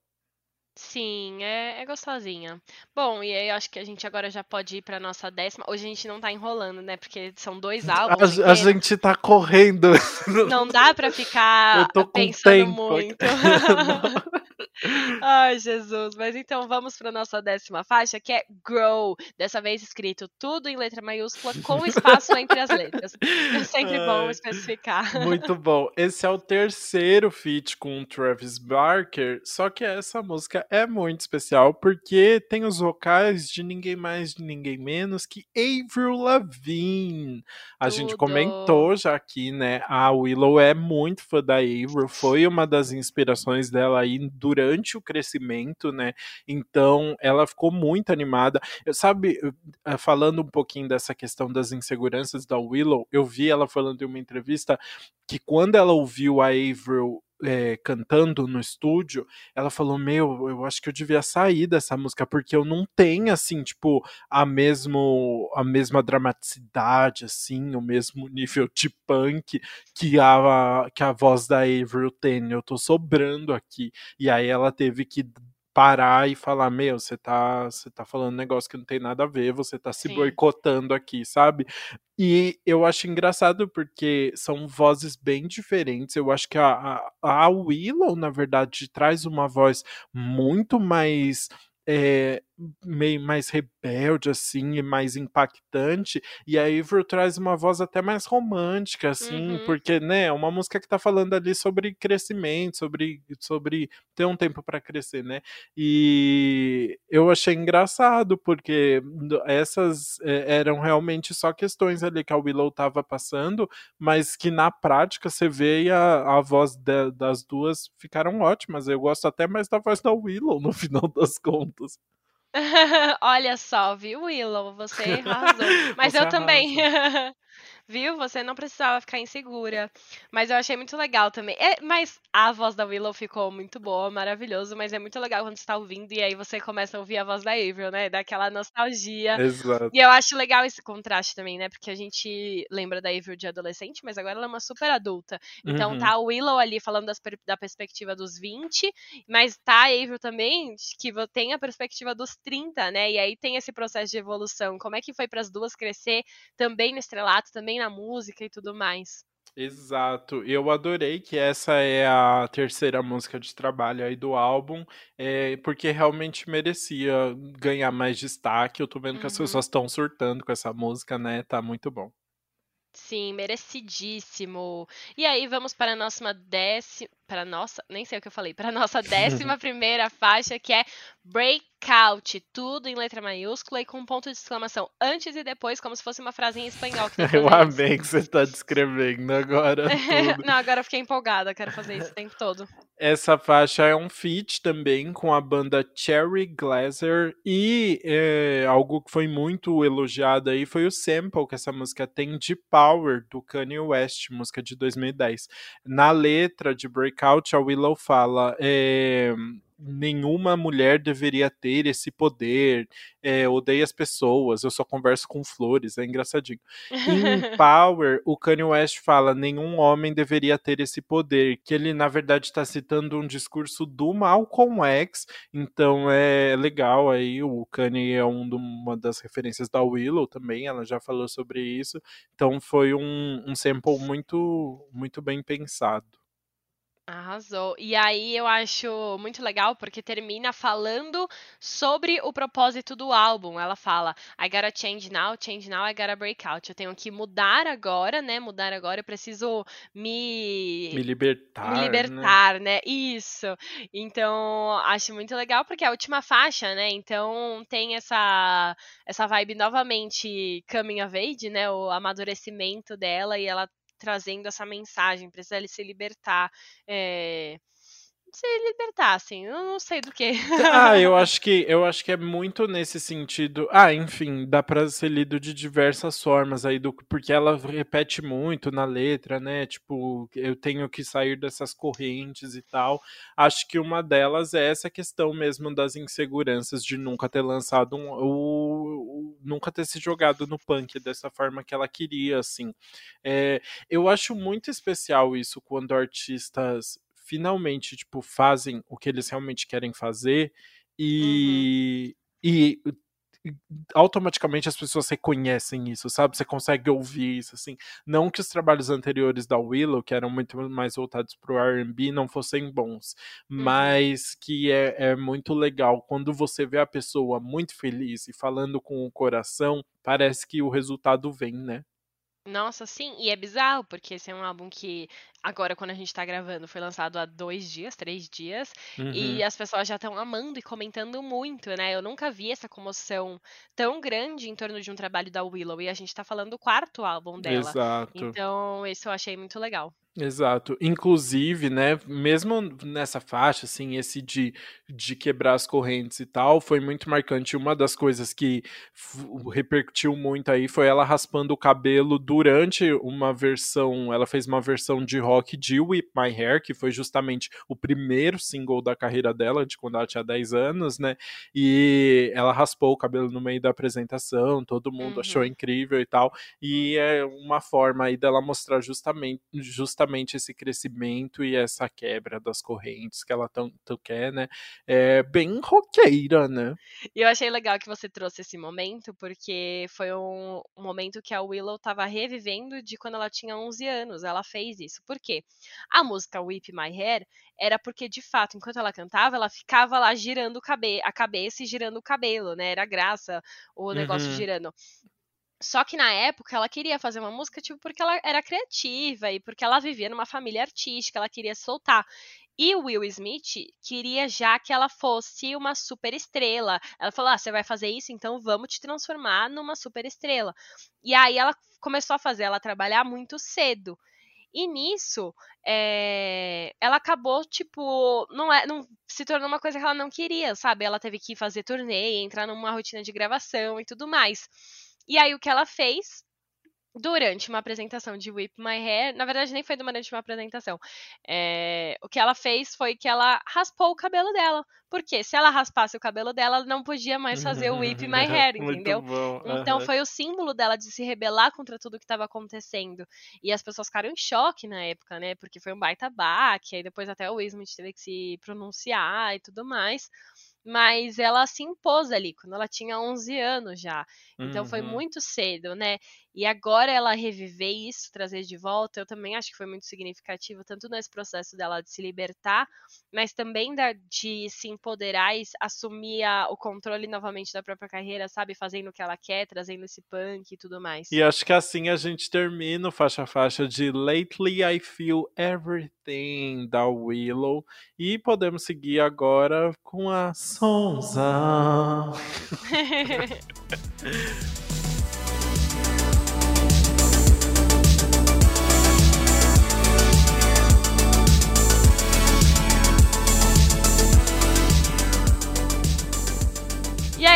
Sim, é, é gostosinha. Bom, e aí eu acho que a gente agora já pode ir pra nossa décima. Hoje a gente não tá enrolando, né? Porque são dois [laughs] álbuns. A, a gente tá correndo. Não dá pra ficar [laughs] pensando muito. [laughs] Ai, Jesus. Mas então vamos para nossa décima faixa, que é Grow. Dessa vez escrito tudo em letra maiúscula, com [laughs] espaço entre as letras. É sempre Ai, bom especificar. Muito bom. Esse é o terceiro feat com o Travis Barker, só que essa música é muito especial porque tem os vocais de ninguém mais, de ninguém menos que Avril Lavigne. A tudo. gente comentou já aqui, né? A Willow é muito fã da Avril, foi uma das inspirações dela aí durante durante o crescimento, né? Então ela ficou muito animada. Eu, sabe, eh, falando um pouquinho dessa questão das inseguranças da Willow, eu vi ela falando em uma entrevista que quando ela ouviu a Avril é, cantando no estúdio, ela falou: Meu, eu acho que eu devia sair dessa música, porque eu não tenho, assim, tipo, a, mesmo, a mesma dramaticidade, assim, o mesmo nível de punk que a, que a voz da Avril tem. Eu tô sobrando aqui. E aí ela teve que parar e falar, meu, você tá, você tá falando um negócio que não tem nada a ver, você tá se Sim. boicotando aqui, sabe? E eu acho engraçado porque são vozes bem diferentes. Eu acho que a, a, a Willow, na verdade, traz uma voz muito mais é, meio mais rebelde, assim, e mais impactante. E a Avril traz uma voz até mais romântica, assim, Uhum. porque, né, é uma música que tá falando ali sobre crescimento, sobre, sobre ter um tempo para crescer, né? E eu achei engraçado, porque essas é, eram realmente só questões ali que a Willow tava passando, mas que na prática você vê e a, a voz de, das duas ficaram ótimas. Eu gosto até mais da voz da Willow, no final das contas. [laughs] Olha só, viu, Willow? Você arrasou. Mas Você eu também. [laughs] Viu? Você não precisava ficar insegura. Mas eu achei muito legal também. É, mas a voz da Willow ficou muito boa, maravilhoso. Mas é muito legal quando você tá ouvindo e aí você começa a ouvir a voz da Avril, né? Daquela nostalgia. Exato. E eu acho legal esse contraste também, né? Porque a gente lembra da Avril de adolescente, mas agora ela é uma super adulta. Então Uhum. tá a Willow ali falando das da perspectiva dos 20, mas tá a Avril também, que tem a perspectiva dos 30, né? E aí tem esse processo de evolução. Como é que foi para as duas crescer também no estrelato, também na música e tudo mais? Exato. Eu adorei que essa é a terceira música de trabalho aí do álbum, é, porque realmente merecia ganhar mais destaque. Eu tô vendo que as Uhum. pessoas estão surtando com essa música, né? Tá muito bom. Sim, merecidíssimo. E aí vamos para a nossa décima, para nossa, nem sei o que eu falei, para nossa [laughs] décima primeira faixa, que é Breakout, tudo em letra maiúscula e com um ponto de exclamação antes e depois, como se fosse uma frase em espanhol. [laughs] Eu amei que você tá descrevendo agora. [laughs] Não, agora eu fiquei empolgada, quero fazer isso o tempo todo. Essa faixa é um feat também com a banda Cherry Glazer e é, algo que foi muito elogiado aí foi o sample que essa música tem de Power do Kanye West, música de 2010. Na letra de Breakout, a Willow fala é, nenhuma mulher deveria ter esse poder, é, odeio as pessoas, eu só converso com flores, é engraçadinho. Em [laughs] Power, o Kanye West fala nenhum homem deveria ter esse poder, que ele na verdade está citando um discurso do Malcolm X, então é legal aí, o Kanye é um do- uma das referências da Willow também, ela já falou sobre isso, então foi um, um sample muito, muito bem pensado. Arrasou. E aí eu acho muito legal porque termina falando sobre o propósito do álbum. Ela fala: I gotta change now, change now, I gotta break out. Eu tenho que mudar agora, né? Mudar agora, eu preciso me. Me libertar, Me né? libertar, né? Isso. Então, acho muito legal porque é a última faixa, né? Então, tem essa essa vibe novamente coming of age, né? O amadurecimento dela e ela trazendo essa mensagem, precisa se libertar. É... Se libertar, assim, eu não sei do que. Ah, eu acho que eu acho que é muito nesse sentido. Ah, enfim, dá pra ser lido de diversas formas aí do porque ela repete muito na letra, né? Tipo, eu tenho que sair dessas correntes e tal. Acho que uma delas é essa questão mesmo das inseguranças de nunca ter lançado um o- nunca ter se jogado no punk dessa forma que ela queria, assim. É, eu acho muito especial isso quando artistas finalmente tipo fazem o que eles realmente querem fazer e, e e automaticamente as pessoas reconhecem isso, sabe? Você consegue ouvir isso, assim. Não que os trabalhos anteriores da Willow, que eram muito mais voltados pro R&B, não fossem bons, mas que é, é muito legal. Quando você vê a pessoa muito feliz e falando com o coração, parece que o resultado vem, né? Nossa, sim, e é bizarro, porque esse é um álbum que, agora, quando a gente tá gravando, foi lançado há dois dias, três dias, Uhum. e as pessoas já estão amando e comentando muito, né? Eu nunca vi essa comoção tão grande em torno de um trabalho da Willow, e a gente tá falando do quarto álbum dela. Exato. Então, isso eu achei muito legal. Exato. Inclusive, né, mesmo nessa faixa, assim, esse de, de quebrar as correntes e tal, foi muito marcante. Uma das coisas que repercutiu muito aí foi ela raspando o cabelo durante uma versão. Ela fez uma versão de rock de Whip My Hair, que foi justamente o primeiro single da carreira dela, de quando ela tinha 10 anos, né? E ela raspou o cabelo no meio da apresentação, todo mundo Uhum. achou incrível e tal. E é uma forma aí dela mostrar justamente, justamente esse crescimento e essa quebra das correntes que ela tanto quer, né? É bem roqueira, né? E eu achei legal que você trouxe esse momento, porque foi um, momento que a Willow tava revivendo de quando ela tinha 11 anos. Ela fez isso. Por quê? A música Whip My Hair era porque, de fato, enquanto ela cantava, ela ficava lá girando a cabeça e girando o cabelo, né? Era graça o negócio uhum. girando. Só que na época ela queria fazer uma música, tipo, porque ela era criativa e porque ela vivia numa família artística, ela queria soltar. E o Will Smith queria já que ela fosse uma super estrela. Ela falou: ah, você vai fazer isso, então vamos te transformar numa super estrela. E aí ela começou a fazer ela trabalhar muito cedo. E nisso, é, ela acabou, tipo, não, é, não se tornou uma coisa que ela não queria, sabe? Ela teve que fazer turnê, entrar numa rotina de gravação e tudo mais. E aí o que ela fez durante uma apresentação de Whip My Hair, na verdade nem foi durante uma apresentação, é, o que ela fez foi que ela raspou o cabelo dela, porque se ela raspasse o cabelo dela, ela não podia mais fazer o Whip My [laughs] Hair, entendeu? Então foi o símbolo dela de se rebelar contra tudo que estava acontecendo, e as pessoas ficaram em choque na época, né, porque foi um baita baque, aí depois até o Will Smith teve que se pronunciar e tudo mais, mas ela se impôs ali quando ela tinha 11 anos já. Então uhum. foi muito cedo, né? E agora ela reviver isso, trazer de volta, eu também acho que foi muito significativo, tanto nesse processo dela de se libertar, mas também da, de se empoderar e assumir a, o controle novamente da própria carreira, sabe? Fazendo o que ela quer, trazendo esse punk e tudo mais. E acho que assim a gente termina o faixa faixa de Lately I Feel Everything da Willow e podemos seguir agora com a Sonza. [laughs] [laughs]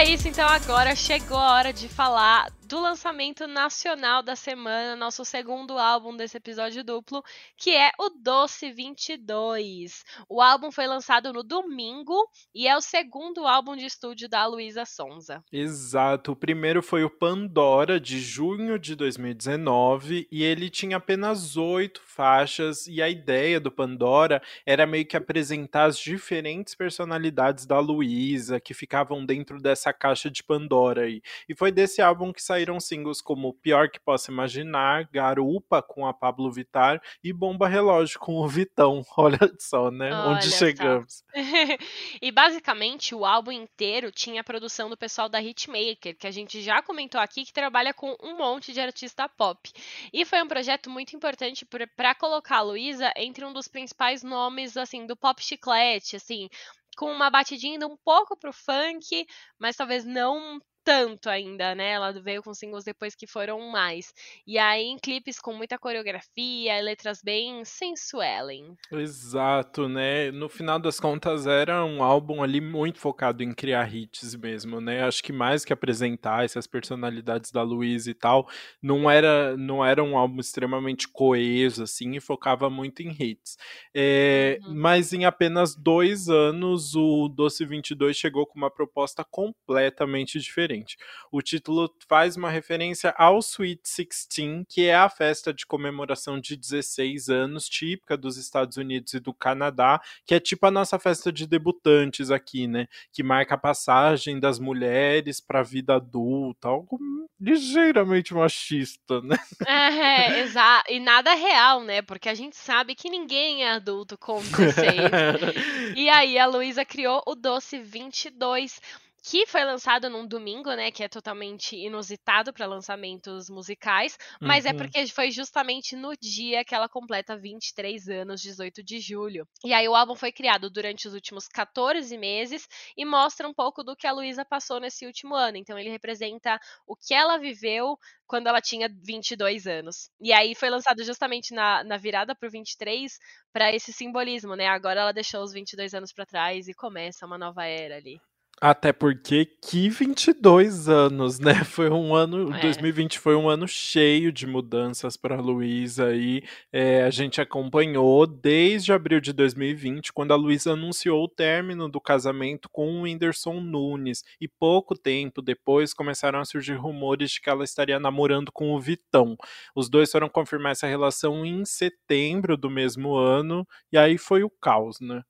isso, então agora chegou a hora de falar do lançamento nacional da semana, nosso segundo álbum desse episódio duplo, que é o Doce 22. O álbum foi lançado no domingo e é o segundo álbum de estúdio da Luísa Sonza. Exato. O primeiro foi o Pandora, de junho de 2019, e ele tinha apenas oito faixas, e a ideia do Pandora era meio que apresentar as diferentes personalidades da Luísa que ficavam dentro dessa caixa de Pandora aí. E foi desse álbum que saiu saíram singles como Pior Que Possa Imaginar, Garupa com a Pablo Vittar e Bomba Relógio com o Vitão. [laughs] Olha só, né? Olha Onde chegamos. [laughs] e basicamente o álbum inteiro tinha a produção do pessoal da Hitmaker, que a gente já comentou aqui, que trabalha com um monte de artista pop. E foi um projeto muito importante para colocar a Luísa entre um dos principais nomes assim do pop chiclete, assim, com uma batidinha um pouco pro funk, mas talvez não tanto ainda, né? Ela veio com singles depois que foram mais. E aí em clipes com muita coreografia, letras bem sensuelem. Exato, né? No final das contas era um álbum ali muito focado em criar hits mesmo, né? Acho que mais que apresentar essas personalidades da Luísa e tal, não era não era um álbum extremamente coeso assim e focava muito em hits. É, uhum. Mas em apenas dois anos o Doce 22 chegou com uma proposta completamente diferente diferente. O título faz uma referência ao Sweet Sixteen, que é a festa de comemoração de 16 anos, típica dos Estados Unidos e do Canadá, que é tipo a nossa festa de debutantes aqui, né? Que marca a passagem das mulheres para a vida adulta, algo ligeiramente machista, né? É, exato. E nada real, né? Porque a gente sabe que ninguém é adulto com 16. [laughs] e aí a Luísa criou o Doce 22 que foi lançado num domingo, né, que é totalmente inusitado para lançamentos musicais, mas é uhum. é porque foi justamente no dia que ela completa 23 anos, 18 de julho. E aí o álbum foi criado durante os últimos 14 meses e mostra um pouco do que a Luísa passou nesse último ano. Então ele representa o que ela viveu quando ela tinha 22 anos. E aí foi lançado justamente na, na virada pro 23 para esse simbolismo, né? Agora ela deixou os 22 anos para trás e começa uma nova era ali. Até porque que 22 anos, né? [laughs] Foi um ano, é. 2020 foi um ano cheio de mudanças para Luísa e é, a gente acompanhou desde abril de 2020, quando a Luísa anunciou o término do casamento com o Whindersson Nunes. E pouco tempo depois começaram a surgir rumores de que ela estaria namorando com o Vitão. Os dois foram confirmar essa relação em setembro do mesmo ano, e aí foi o caos, né?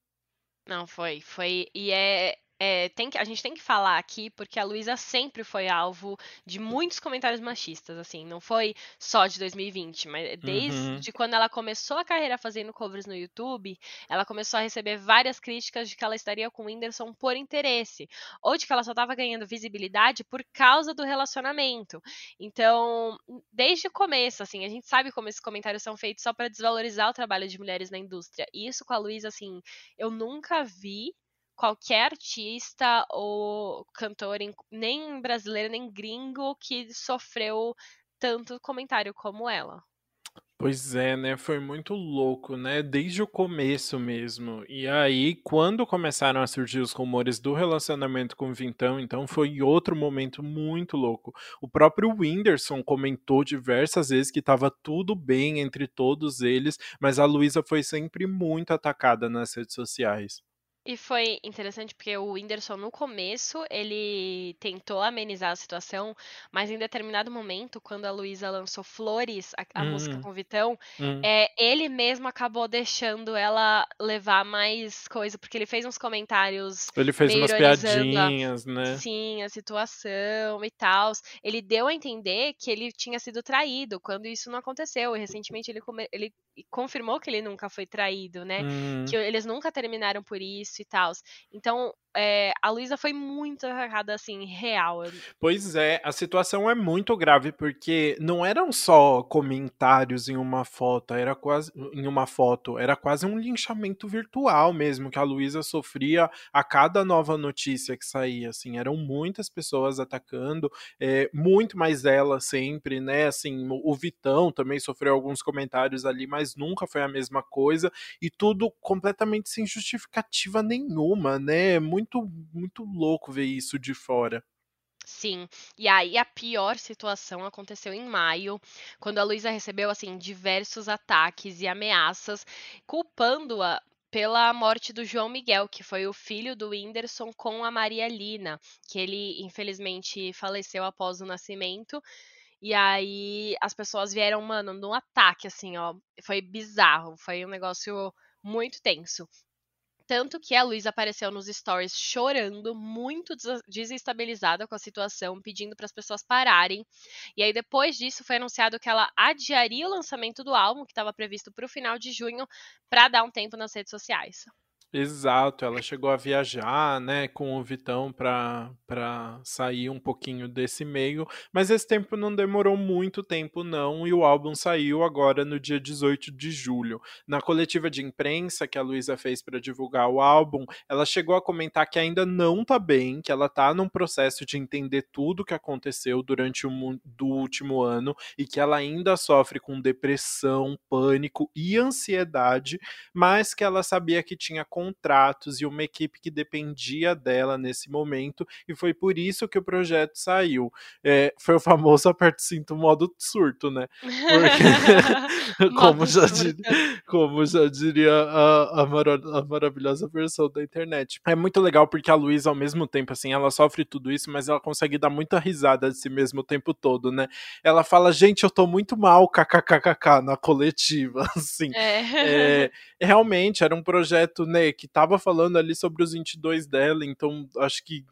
Não, foi. Foi. E é é, tem que, a gente tem que falar aqui, porque a Luísa sempre foi alvo de muitos comentários machistas, assim, não foi só de 2020, mas desde uhum. quando ela começou a carreira fazendo covers no YouTube, ela começou a receber várias críticas de que ela estaria com o Whindersson por interesse, ou de que ela só estava ganhando visibilidade por causa do relacionamento. Então, desde o começo, assim, a gente sabe como esses comentários são feitos só para desvalorizar o trabalho de mulheres na indústria. E isso com a Luísa, assim, eu nunca vi qualquer artista ou cantor, nem brasileiro nem gringo, que sofreu tanto comentário como ela. Pois é, né? Foi muito louco, né? Desde o começo mesmo. E aí, quando começaram a surgir os rumores do relacionamento com o Vintão, então foi outro momento muito louco. O próprio Whindersson comentou diversas vezes que estava tudo bem entre todos eles, mas a Luísa foi sempre muito atacada nas redes sociais. E foi interessante porque o Whindersson, no começo, ele tentou amenizar a situação, mas em determinado momento, quando a Luísa lançou Flores, a, a hum. música com o Vitão, hum. é, ele mesmo acabou deixando ela levar mais coisa, porque ele fez uns comentários. Ele fez umas piadinhas, a, né? Sim, a situação e tal. Ele deu a entender que ele tinha sido traído, quando isso não aconteceu. E recentemente ele, ele confirmou que ele nunca foi traído, né? Hum. Que eles nunca terminaram por isso e tal. Então, é, a Luísa foi muito atacada, assim, real. Pois é, a situação é muito grave, porque não eram só comentários em uma foto, era quase em uma foto, era quase um linchamento virtual mesmo, que a Luísa sofria a cada nova notícia que saía, assim, eram muitas pessoas atacando, é, muito mais ela sempre, né, assim, o Vitão também sofreu alguns comentários ali, mas nunca foi a mesma coisa, e tudo completamente sem justificativa nenhuma, né, muito muito, muito louco ver isso de fora. Sim, e aí a pior situação aconteceu em maio, quando a Luísa recebeu assim diversos ataques e ameaças, culpando-a pela morte do João Miguel, que foi o filho do Whindersson com a Maria Lina, que ele infelizmente faleceu após o nascimento. E aí as pessoas vieram, mano, num ataque assim, ó, foi bizarro, foi um negócio muito tenso. Tanto que a Luísa apareceu nos stories chorando, muito desestabilizada com a situação, pedindo para as pessoas pararem. E aí, depois disso, foi anunciado que ela adiaria o lançamento do álbum, que estava previsto para o final de junho, para dar um tempo nas redes sociais. Exato, ela chegou a viajar, né, com o Vitão para sair um pouquinho desse meio, mas esse tempo não demorou muito tempo não, e o álbum saiu agora no dia 18 de julho. Na coletiva de imprensa que a Luísa fez para divulgar o álbum, ela chegou a comentar que ainda não tá bem, que ela tá num processo de entender tudo o que aconteceu durante o do último ano e que ela ainda sofre com depressão, pânico e ansiedade, mas que ela sabia que tinha contratos e uma equipe que dependia dela nesse momento, e foi por isso que o projeto saiu. É, foi o famoso aperto cinto modo surto, né? Porque, [laughs] [laughs] como, já diria, como já diria a, a, mara a maravilhosa versão da internet. É muito legal porque a Luísa, ao mesmo tempo, assim, ela sofre tudo isso, mas ela consegue dar muita risada de si mesmo o tempo todo, né? Ela fala, gente, eu tô muito mal, kkkk, na coletiva, [laughs] assim. É. É, realmente, era um projeto, né, que tava falando ali sobre os 22 dela, então acho que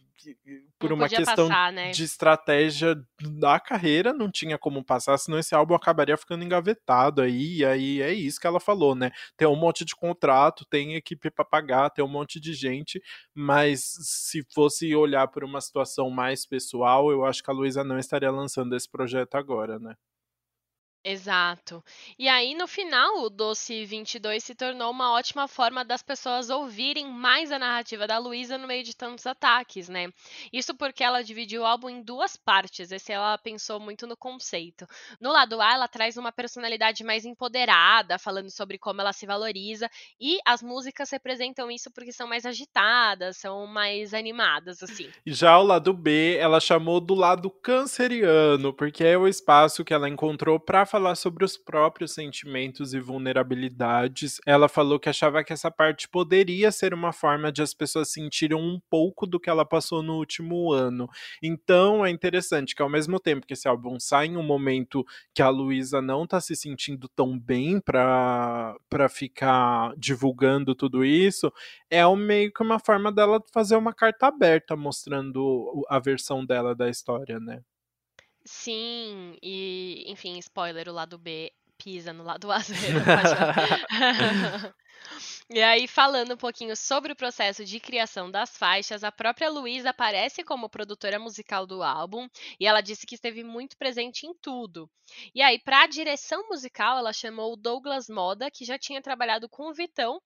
por não uma questão passar, né? de estratégia da carreira, não tinha como passar, senão esse álbum acabaria ficando engavetado aí, e aí é isso que ela falou, né? Tem um monte de contrato, tem equipe para pagar, tem um monte de gente, mas se fosse olhar por uma situação mais pessoal, eu acho que a Luísa não estaria lançando esse projeto agora, né? Exato. E aí, no final, o Doce 22 se tornou uma ótima forma das pessoas ouvirem mais a narrativa da Luísa no meio de tantos ataques, né? Isso porque ela dividiu o álbum em duas partes, esse ela pensou muito no conceito. No lado A, ela traz uma personalidade mais empoderada, falando sobre como ela se valoriza, e as músicas representam isso porque são mais agitadas, são mais animadas, assim. Já o lado B, ela chamou do lado canceriano, porque é o espaço que ela encontrou para falar sobre os próprios sentimentos e vulnerabilidades. Ela falou que achava que essa parte poderia ser uma forma de as pessoas sentirem um pouco do que ela passou no último ano. Então é interessante que ao mesmo tempo que esse álbum sai em um momento que a Luísa não tá se sentindo tão bem para para ficar divulgando tudo isso, é meio que uma forma dela fazer uma carta aberta mostrando a versão dela da história, né? Sim, e enfim, spoiler, o lado B pisa no lado [laughs] A. [laughs] [laughs] E aí, falando um pouquinho sobre o processo de criação das faixas, a própria Luísa aparece como produtora musical do álbum e ela disse que esteve muito presente em tudo. E aí, para a direção musical, ela chamou o Douglas Moda, que já tinha trabalhado com o Vitão,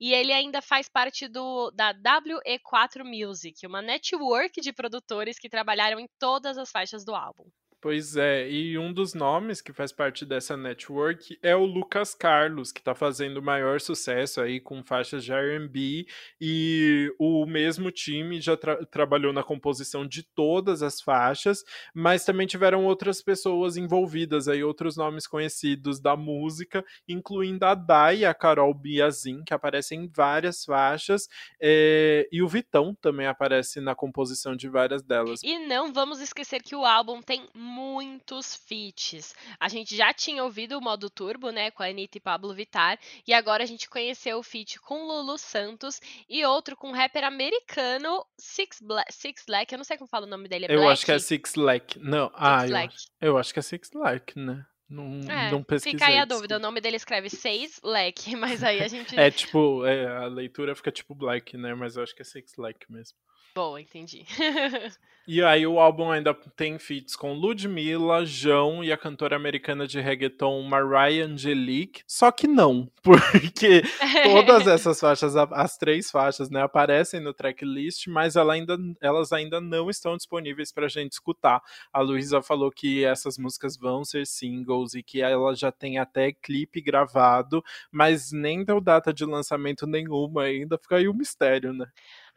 e ele ainda faz parte do, da WE4 Music, uma network de produtores que trabalharam em todas as faixas do álbum. Pois é, e um dos nomes que faz parte dessa network é o Lucas Carlos, que está fazendo maior sucesso aí com faixas de R&B, e o mesmo time já tra trabalhou na composição de todas as faixas, mas também tiveram outras pessoas envolvidas aí, outros nomes conhecidos da música, incluindo a Dai e a Carol Biazin, que aparecem em várias faixas, é, e o Vitão também aparece na composição de várias delas. E não vamos esquecer que o álbum tem muitos feats. A gente já tinha ouvido o modo turbo, né, com a Anitta e Pablo Vittar, e agora a gente conheceu o feat com Lulu Santos e outro com o rapper americano Six, Bla Six Lack, eu não sei como fala o nome dele, é Eu Black? acho que é Six Lack. Não, Six ah, eu acho, eu acho que é Six Lack, né? Não, é, não pesquisei. Fica aí a dúvida, o nome dele escreve Seis Lack, [laughs] mas aí a gente. é tipo, é, a leitura fica tipo Black, né? Mas eu acho que é Six Lack mesmo. Boa, entendi. [laughs] e aí o álbum ainda tem feats com Ludmilla, João e a cantora americana de reggaeton Mariah Angelique. Só que não, [laughs] porque todas [laughs] essas faixas, as três faixas, né, aparecem no tracklist, mas ela ainda, elas ainda não estão disponíveis para a gente escutar. A Luísa falou que essas músicas vão ser singles e que ela já tem até clipe gravado, mas nem deu data de lançamento nenhuma ainda, fica aí um mistério, né?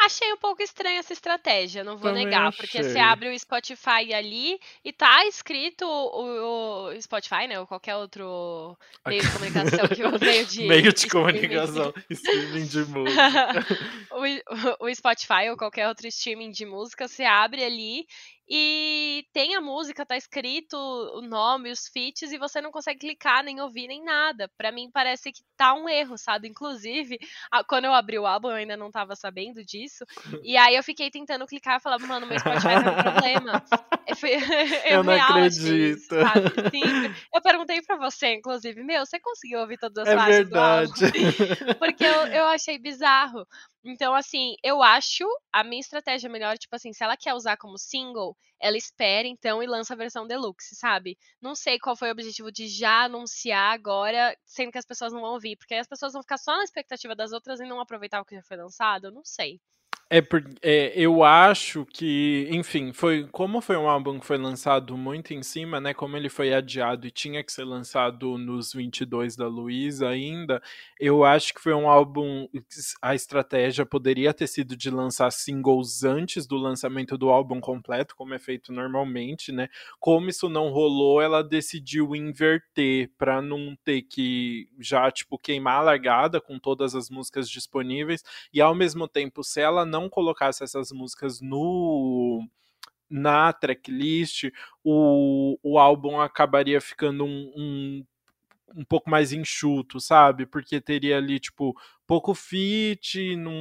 Achei um pouco estranha essa estratégia, não vou Também negar, achei. porque você abre o Spotify ali e tá escrito o, o Spotify, né, ou qualquer outro meio de comunicação que [laughs] o meio de meio de comunicação, streaming de [laughs] música. o, o Spotify ou qualquer outro streaming de música, você abre ali e tem a música, tá escrito o nome, os feats, e você não consegue clicar, nem ouvir, nem nada. Para mim parece que tá um erro, sabe? Inclusive, quando eu abri o álbum, eu ainda não tava sabendo disso. [laughs] E aí eu fiquei tentando clicar e falava, mano, meu Spotify tem um problema. [laughs] [laughs] Eu, eu, não acredito. Isso, Sim, eu perguntei pra você, inclusive, meu, você conseguiu ouvir todas as é faixas verdade. do álbum? Porque eu, eu achei bizarro. Então, assim, eu acho a minha estratégia melhor, tipo assim, se ela quer usar como single, ela espera então e lança a versão deluxe, sabe? Não sei qual foi o objetivo de já anunciar agora, sendo que as pessoas não vão ouvir, porque aí as pessoas vão ficar só na expectativa das outras e não aproveitar o que já foi lançado, não sei. É, é, eu acho que, enfim, foi como foi um álbum que foi lançado muito em cima, né? Como ele foi adiado e tinha que ser lançado nos 22 da Luísa ainda, eu acho que foi um álbum. A estratégia poderia ter sido de lançar singles antes do lançamento do álbum completo, como é feito normalmente, né? Como isso não rolou, ela decidiu inverter para não ter que já, tipo, queimar a largada com todas as músicas disponíveis e ao mesmo tempo, se ela não não colocasse essas músicas no na tracklist, o, o álbum acabaria ficando um, um, um pouco mais enxuto, sabe? Porque teria ali, tipo, pouco fit, não,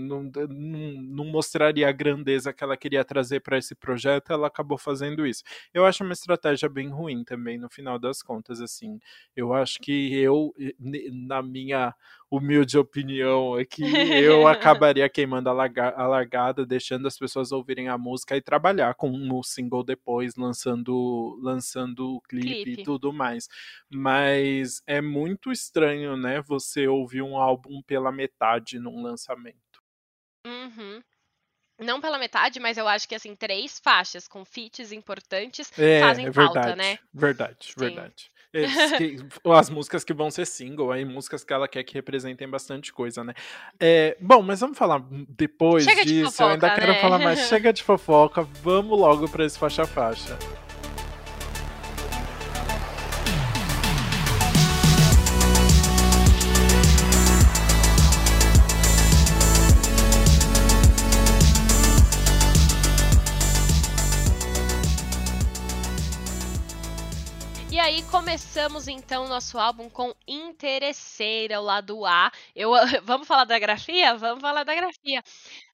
não, não, mostraria a grandeza que ela queria trazer para esse projeto, ela acabou fazendo isso. Eu acho uma estratégia bem ruim também, no final das contas, assim. Eu acho que eu, na minha humilde opinião aqui, eu [laughs] acabaria queimando a, larga, a largada, deixando as pessoas ouvirem a música e trabalhar com o single depois, lançando, lançando o clipe, clipe. e tudo mais. Mas é muito estranho, né, você ouvir um álbum álbum pela metade num lançamento. Uhum. Não pela metade, mas eu acho que assim, três faixas com feats importantes é, fazem é verdade, falta, né? Verdade, Sim. verdade. Que, [laughs] as músicas que vão ser single, aí músicas que ela quer que representem bastante coisa, né? É, bom, mas vamos falar depois Chega disso. De fofoca, eu ainda né? quero falar mais. [laughs] Chega de fofoca, vamos logo para esse faixa-faixa. Começamos então nosso álbum com Interesseira, o lado A. Eu, [laughs] vamos falar da grafia? Vamos falar da grafia.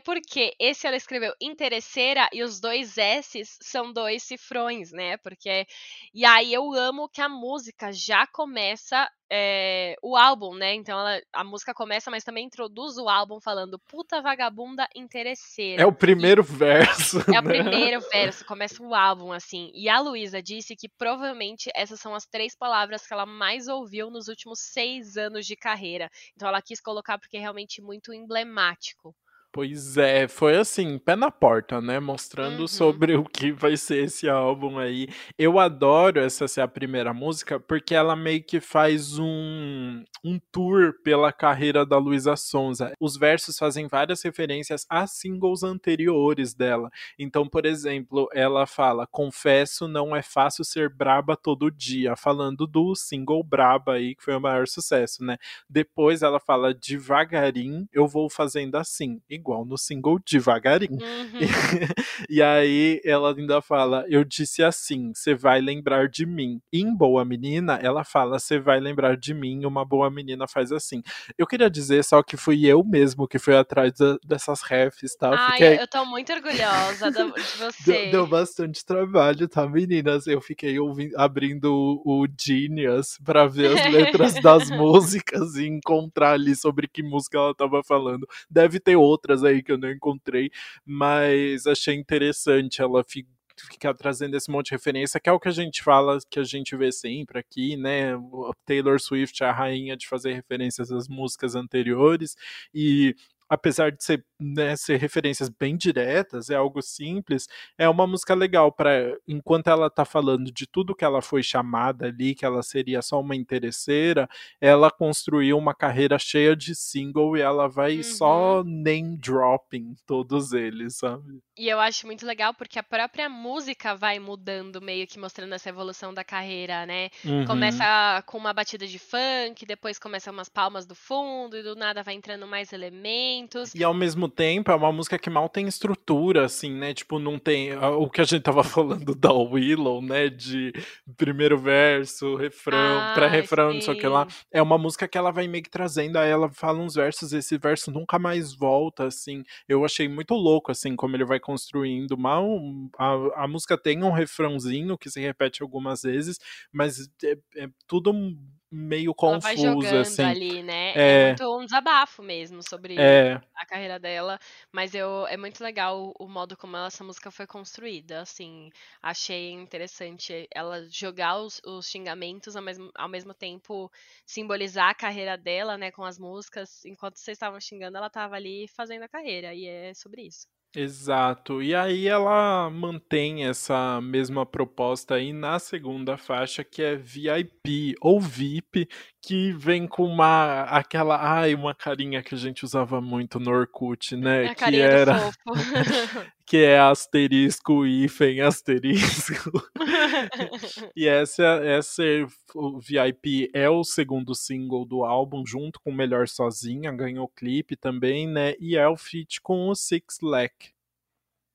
Porque esse ela escreveu interesseira e os dois S's são dois cifrões, né? Porque. E aí eu amo que a música já começa é, o álbum, né? Então ela, a música começa, mas também introduz o álbum falando puta vagabunda interesseira. É o primeiro e, verso. [laughs] É né? o primeiro verso, começa o álbum, assim. E a Luísa disse que provavelmente essas são as três palavras que ela mais ouviu nos últimos seis anos de carreira. Então ela quis colocar porque é realmente muito emblemático. Pois é, foi assim, pé na porta, né? Mostrando uhum. sobre o que vai ser esse álbum aí. Eu adoro essa ser a primeira música, porque ela meio que faz um, um tour pela carreira da Luísa Sonza. Os versos fazem várias referências a singles anteriores dela. Então, por exemplo, ela fala: Confesso, não é fácil ser braba todo dia, falando do single Braba aí, que foi o maior sucesso, né? Depois ela fala: Devagarinho, eu vou fazendo assim igual no single devagarinho. Uhum. E, [laughs] e, aí ela ainda fala: Eu disse assim, você vai lembrar de mim. E em Boa Menina, ela fala: Você vai lembrar de mim, uma boa menina faz assim. Eu queria dizer só que fui eu mesmo que fui atrás da, dessas refs, tá? Ai, fiquei... eu tô muito orgulhosa de [laughs] você. Deu, deu, bastante trabalho, tá, meninas? Eu fiquei ouvindo, abrindo o, o Genius pra ver as letras das [laughs] músicas e encontrar ali sobre que música ela tava falando. Deve ter outra outras aí que eu não encontrei, mas achei interessante ela ficar trazendo esse monte de referência, que é o que a gente fala, que a gente vê sempre aqui, né? Taylor Swift é a rainha de fazer referências às músicas anteriores, e apesar de ser, né, ser referências bem diretas, é algo simples, é uma música legal para enquanto ela tá falando de tudo que ela foi chamada ali, que ela seria só uma interesseira, ela construiu uma carreira cheia de single e ela vai uhum. só name dropping todos eles, sabe? E eu acho muito legal porque a própria música vai mudando, meio que mostrando essa evolução da carreira, né? Uhum. Começa com uma batida de funk, depois começa umas palmas do fundo e do nada vai entrando mais elementos e ao mesmo tempo é uma música que mal tem estrutura, assim, né? Tipo, não tem. O que a gente tava [laughs] falando da Willow, né? De primeiro verso, refrão, ah, pré-refrão, não sei o que lá. É uma música que ela vai meio que trazendo, aí ela fala uns versos, esse verso nunca mais volta, assim. Eu achei muito louco, assim, como ele vai construindo. Mal, a, a música tem um refrãozinho que se repete algumas vezes, mas é, é tudo meio confuso, Ela vai jogando assim. ali, né? É... é muito um desabafo mesmo sobre é... a carreira dela, mas eu é muito legal o, modo como essa música foi construída, assim, achei interessante ela jogar os, os xingamentos ao mesmo, ao mesmo tempo simbolizar a carreira dela, né, com as músicas, enquanto vocês estavam xingando, ela estava ali fazendo a carreira, e é sobre isso. Exato. E aí ela mantém essa mesma proposta aí na segunda faixa, que é VIP ou VIP, que vem com uma aquela, ai, uma carinha que a gente usava muito no Orkut, né, a que era [laughs] que é asterisco hífen asterisco. [laughs] e essa essa o VIP é o segundo single do álbum junto com Melhor Sozinha, ganhou clipe também, né? E é o feat com o Six Lack.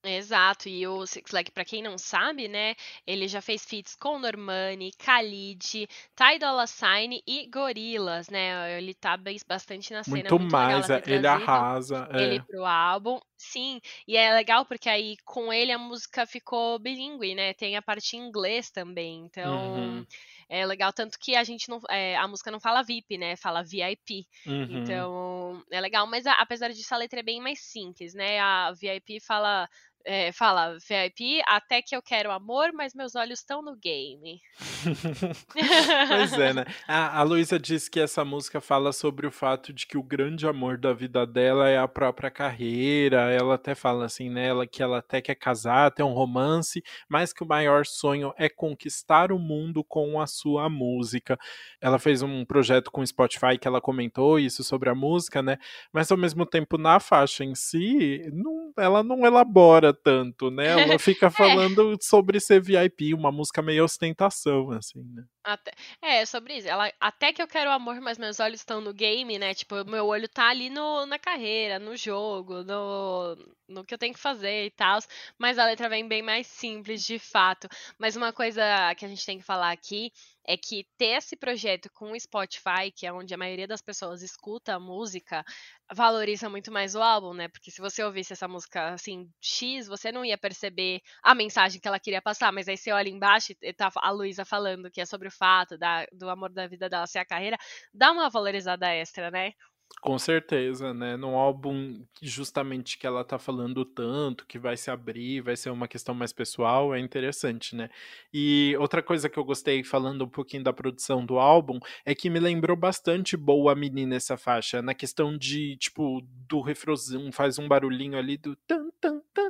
Exato, e o Six Leg, pra quem não sabe, né, ele já fez feats com Normani, Khalid, Ty Dolla Sign e Gorillaz, né, ele tá bastante na cena. Muito, muito mais, é, ele arrasa. É. Ele pro álbum, sim, e é legal porque aí com ele a música ficou bilíngue, né, tem a parte em inglês também, então... Uhum. É legal, tanto que a gente não. É, a música não fala VIP, né? Fala VIP. Uhum. Então, é legal, mas a, apesar disso, a letra é bem mais simples, né? A VIP fala é, fala VIP, até que eu quero amor, mas meus olhos estão no game. [laughs] pois é, né? A, a Luísa disse que essa música fala sobre o fato de que o grande amor da vida dela é a própria carreira. Ela até fala assim, né? Ela, que ela até quer casar, ter um romance, mas que o maior sonho é conquistar o mundo com a sua música. Ela fez um projeto com o Spotify que ela comentou isso sobre a música, né? Mas ao mesmo tempo, na faixa em si, não, ela não elabora tanto, né? Ela [laughs] fica é. falando é. sobre ser VIP, uma música meio ostentação, assim, né? Até, é, sobre isso. Ela, até que eu quero amor, mas meus olhos estão no game, né? Tipo, meu olho tá ali no, na carreira, no jogo, no, no que eu tenho que fazer e tal. Mas a letra vem bem mais simples, de fato. Mas uma coisa que a gente tem que falar aqui é que ter esse projeto com o Spotify, que é onde a maioria das pessoas escuta a música, valoriza muito mais o álbum, né? Porque se você ouvisse essa música assim, X, você não ia perceber a mensagem que ela queria passar, mas aí você olha embaixo e tá a Luísa falando que é sobre o fato da, do amor da vida dela ser a carreira, dá uma valorizada extra, né? Com certeza, né? Num álbum justamente que ela tá falando tanto, que vai se abrir, vai ser uma questão mais pessoal, é interessante, né? E outra coisa que eu gostei, falando um pouquinho da produção do álbum, é que me lembrou bastante Boa Menina essa faixa, na questão de, tipo, do refrãozinho, faz um barulhinho ali do tan, tan, tan,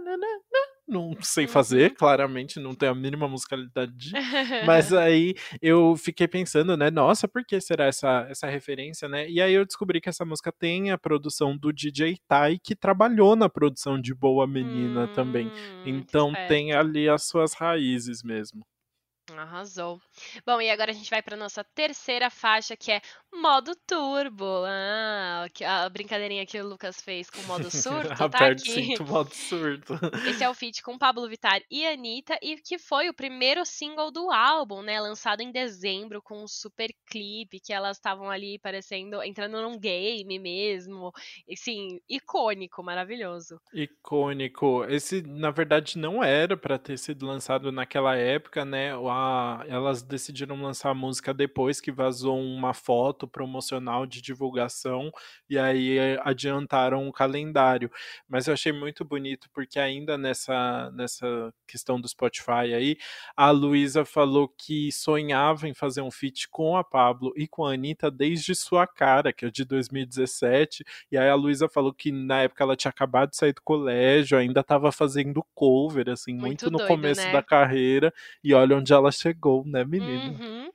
não [laughs] sei fazer, claramente, não tenho a mínima musicalidade. mas [laughs] aí eu fiquei pensando, né, nossa, por que será essa, essa referência, né? E aí eu descobri que essa música tem a produção do DJ Tai, que trabalhou na produção de Boa Menina hum, também. Então tem ali as suas raízes mesmo. Arrasou. Bom, e agora a gente vai para nossa terceira faixa, que é modo turbo. Ah, a brincadeirinha que o Lucas fez com o modo [laughs] surto, tá Aperte aqui. Cinto, modo surto. Esse é o feat com Pablo Vittar e Anitta, e que foi o primeiro single do álbum, né? Lançado em dezembro, com um super clipe, que elas estavam ali parecendo, entrando num game mesmo. E sim, icônico, maravilhoso. Icônico. Esse, na verdade, não era para ter sido lançado naquela época, né? A, elas decidiram lançar a música depois que vazou uma foto promocional de divulgação e aí adiantaram o calendário. Mas eu achei muito bonito porque ainda nessa, nessa questão do Spotify aí, a Luísa falou que sonhava em fazer um feat com a Pablo e com a Anitta desde sua cara, que é de 2017. E aí a Luísa falou que na época ela tinha acabado de sair do colégio, ainda estava fazendo cover, assim, muito, muito no doido, começo né? da carreira. E olha onde ela ela chegou, né, menina? Uhum.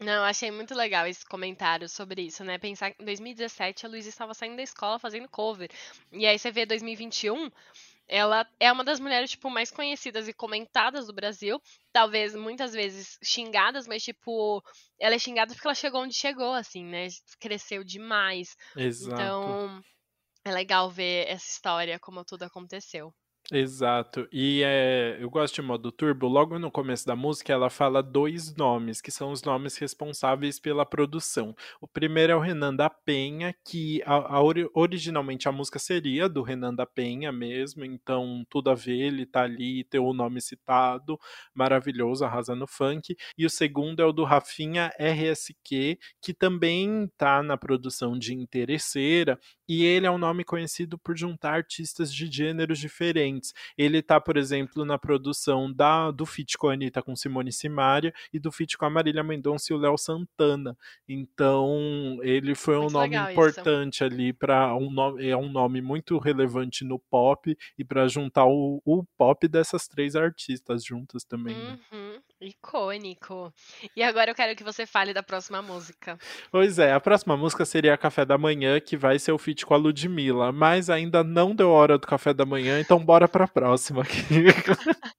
Não, achei muito legal esse comentário sobre isso, né? Pensar que em 2017 a Luísa estava saindo da escola fazendo cover. E aí você vê 2021, ela é uma das mulheres, tipo, mais conhecidas e comentadas do Brasil. Talvez muitas vezes xingadas, mas, tipo, ela é xingada porque ela chegou onde chegou, assim, né? Cresceu demais. Exato. Então, é legal ver essa história, como tudo aconteceu. Exato. E é, eu gosto de modo turbo. Logo no começo da música, ela fala dois nomes, que são os nomes responsáveis pela produção. O primeiro é o Renan da Penha, que a, a, originalmente a música seria do Renan da Penha mesmo, então tudo a ver, ele tá ali, ter o nome citado, maravilhoso, arrasando funk. E o segundo é o do Rafinha RSQ, que também tá na produção de Interesseira, e ele é um nome conhecido por juntar artistas de gêneros diferentes. Ele tá, por exemplo, na produção da, do feat com a Anitta com Simone Simaria e do feat com a Marília Mendonça e o Léo Santana. Então, ele foi um muito nome importante isso. ali para um nome, é um nome muito relevante no pop e para juntar o, o, pop dessas três artistas juntas também. Né? Icônico. E agora eu quero que você fale da próxima música. Pois é, a próxima música seria Café da Manhã, que vai ser o feat com a Ludmilla, mas ainda não deu hora do café da manhã, então bora pra próxima aqui. [laughs]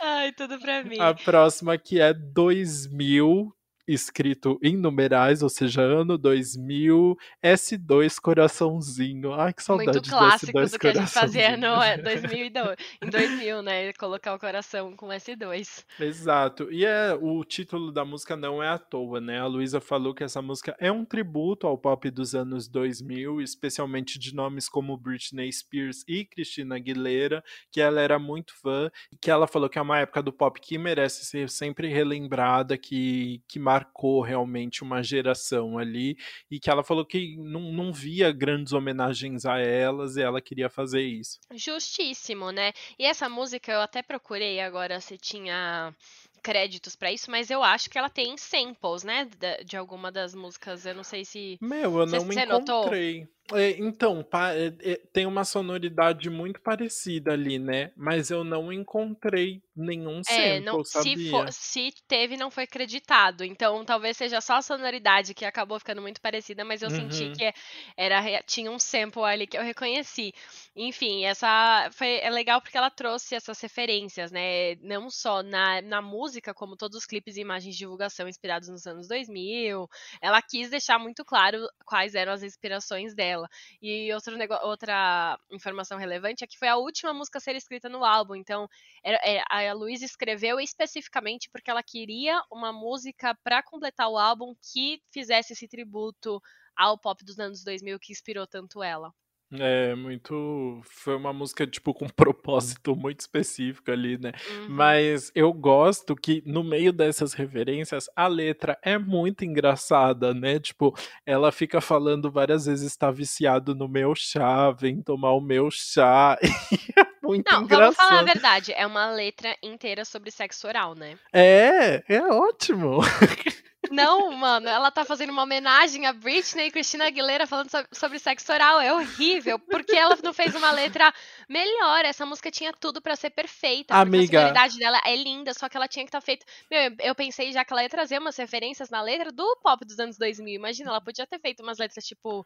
Ai, tudo pra mim. A próxima que é 2000 escrito em numerais, ou seja, ano 2000, S2 coraçãozinho. Ai, que saudade Muito clássico do que a gente fazia no [laughs] 2002, em 2000, né? Colocar o coração com S2. Exato. E é, o título da música não é à toa, né? A Luísa falou que essa música é um tributo ao pop dos anos 2000, especialmente de nomes como Britney Spears e Christina Aguilera, que ela era muito fã, que ela falou que é uma época do pop que merece ser sempre relembrada, que, que marcou realmente uma geração ali e que ela falou que não, não via grandes homenagens a elas e ela queria fazer isso. Justíssimo, né? E essa música eu até procurei agora se tinha créditos para isso, mas eu acho que ela tem samples, né? De, de, alguma das músicas. Eu não sei se. Meu, eu não me encontrei. É, então, é, é, tem uma sonoridade muito parecida ali, né? Mas eu não encontrei nenhum É, sample, não, se, for, se teve, não foi creditado. Então, talvez seja só a sonoridade que acabou ficando muito parecida, mas eu senti Uhum. que era, tinha um sample ali que eu reconheci. Enfim, essa foi, é legal porque ela trouxe essas referências, né? Não só na, na música, como todos os clipes e imagens de divulgação inspirados nos anos 2000. Ela quis deixar muito claro quais eram as inspirações dela. E outro outra informação relevante é que foi a última música a ser escrita no álbum. Então, era- é, a Luísa escreveu especificamente porque ela queria uma música para completar o álbum que fizesse esse tributo ao pop dos anos 2000 que inspirou tanto ela. É, muito. Foi uma música, tipo, com um [laughs] propósito muito específico ali, né? Uhum. Mas eu gosto que no meio dessas referências a letra é muito engraçada, né? Tipo, ela fica falando várias vezes está viciado no meu chá, vem tomar o meu chá. [laughs] É muito Não, vamos falar a engraçado. verdade, é uma letra inteira sobre sexo oral, né? É, é ótimo. [laughs] Não, mano, ela tá fazendo uma homenagem a Britney e Christina Aguilera falando so- sobre sexo oral. É horrível, porque ela não fez uma letra melhor. Essa música tinha tudo pra ser perfeita. Amiga. a sonoridade dela é linda, só que ela tinha que estar feita. Meu, eu- pensei já que ela ia trazer umas referências na letra do pop dos anos 2000. Imagina, ela podia ter feito umas letras tipo,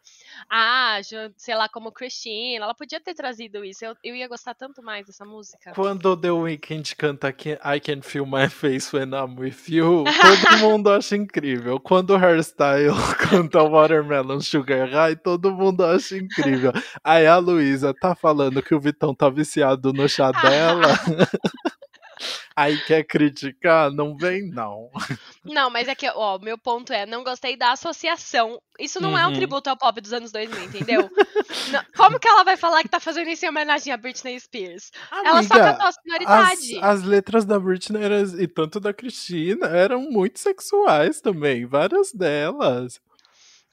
ah, sei lá, como Christina. Ela podia ter trazido isso. Eu, eu ia gostar tanto mais dessa música. Quando The Weeknd canta Can- I Can Feel My Face When I'm With You, [laughs] todo mundo acha incrível. Quando o Hairstyle [laughs] canta Watermelon Sugar High, todo mundo acha incrível. Aí a Luísa tá falando que o Vitão tá viciado no chá dela. [laughs] Aí quer criticar? Não vem, não. Não, mas é que, ó, meu ponto é, não gostei da associação. Isso não é um Uhum. tributo ao pop dos anos 2000, entendeu? [laughs] Não- como que ela vai falar que tá fazendo isso em homenagem a Britney Spears? ela só Amiga, cantou a as, sonoridade. as letras da Britney eram- e tanto da Cristina eram muito sexuais também, várias delas.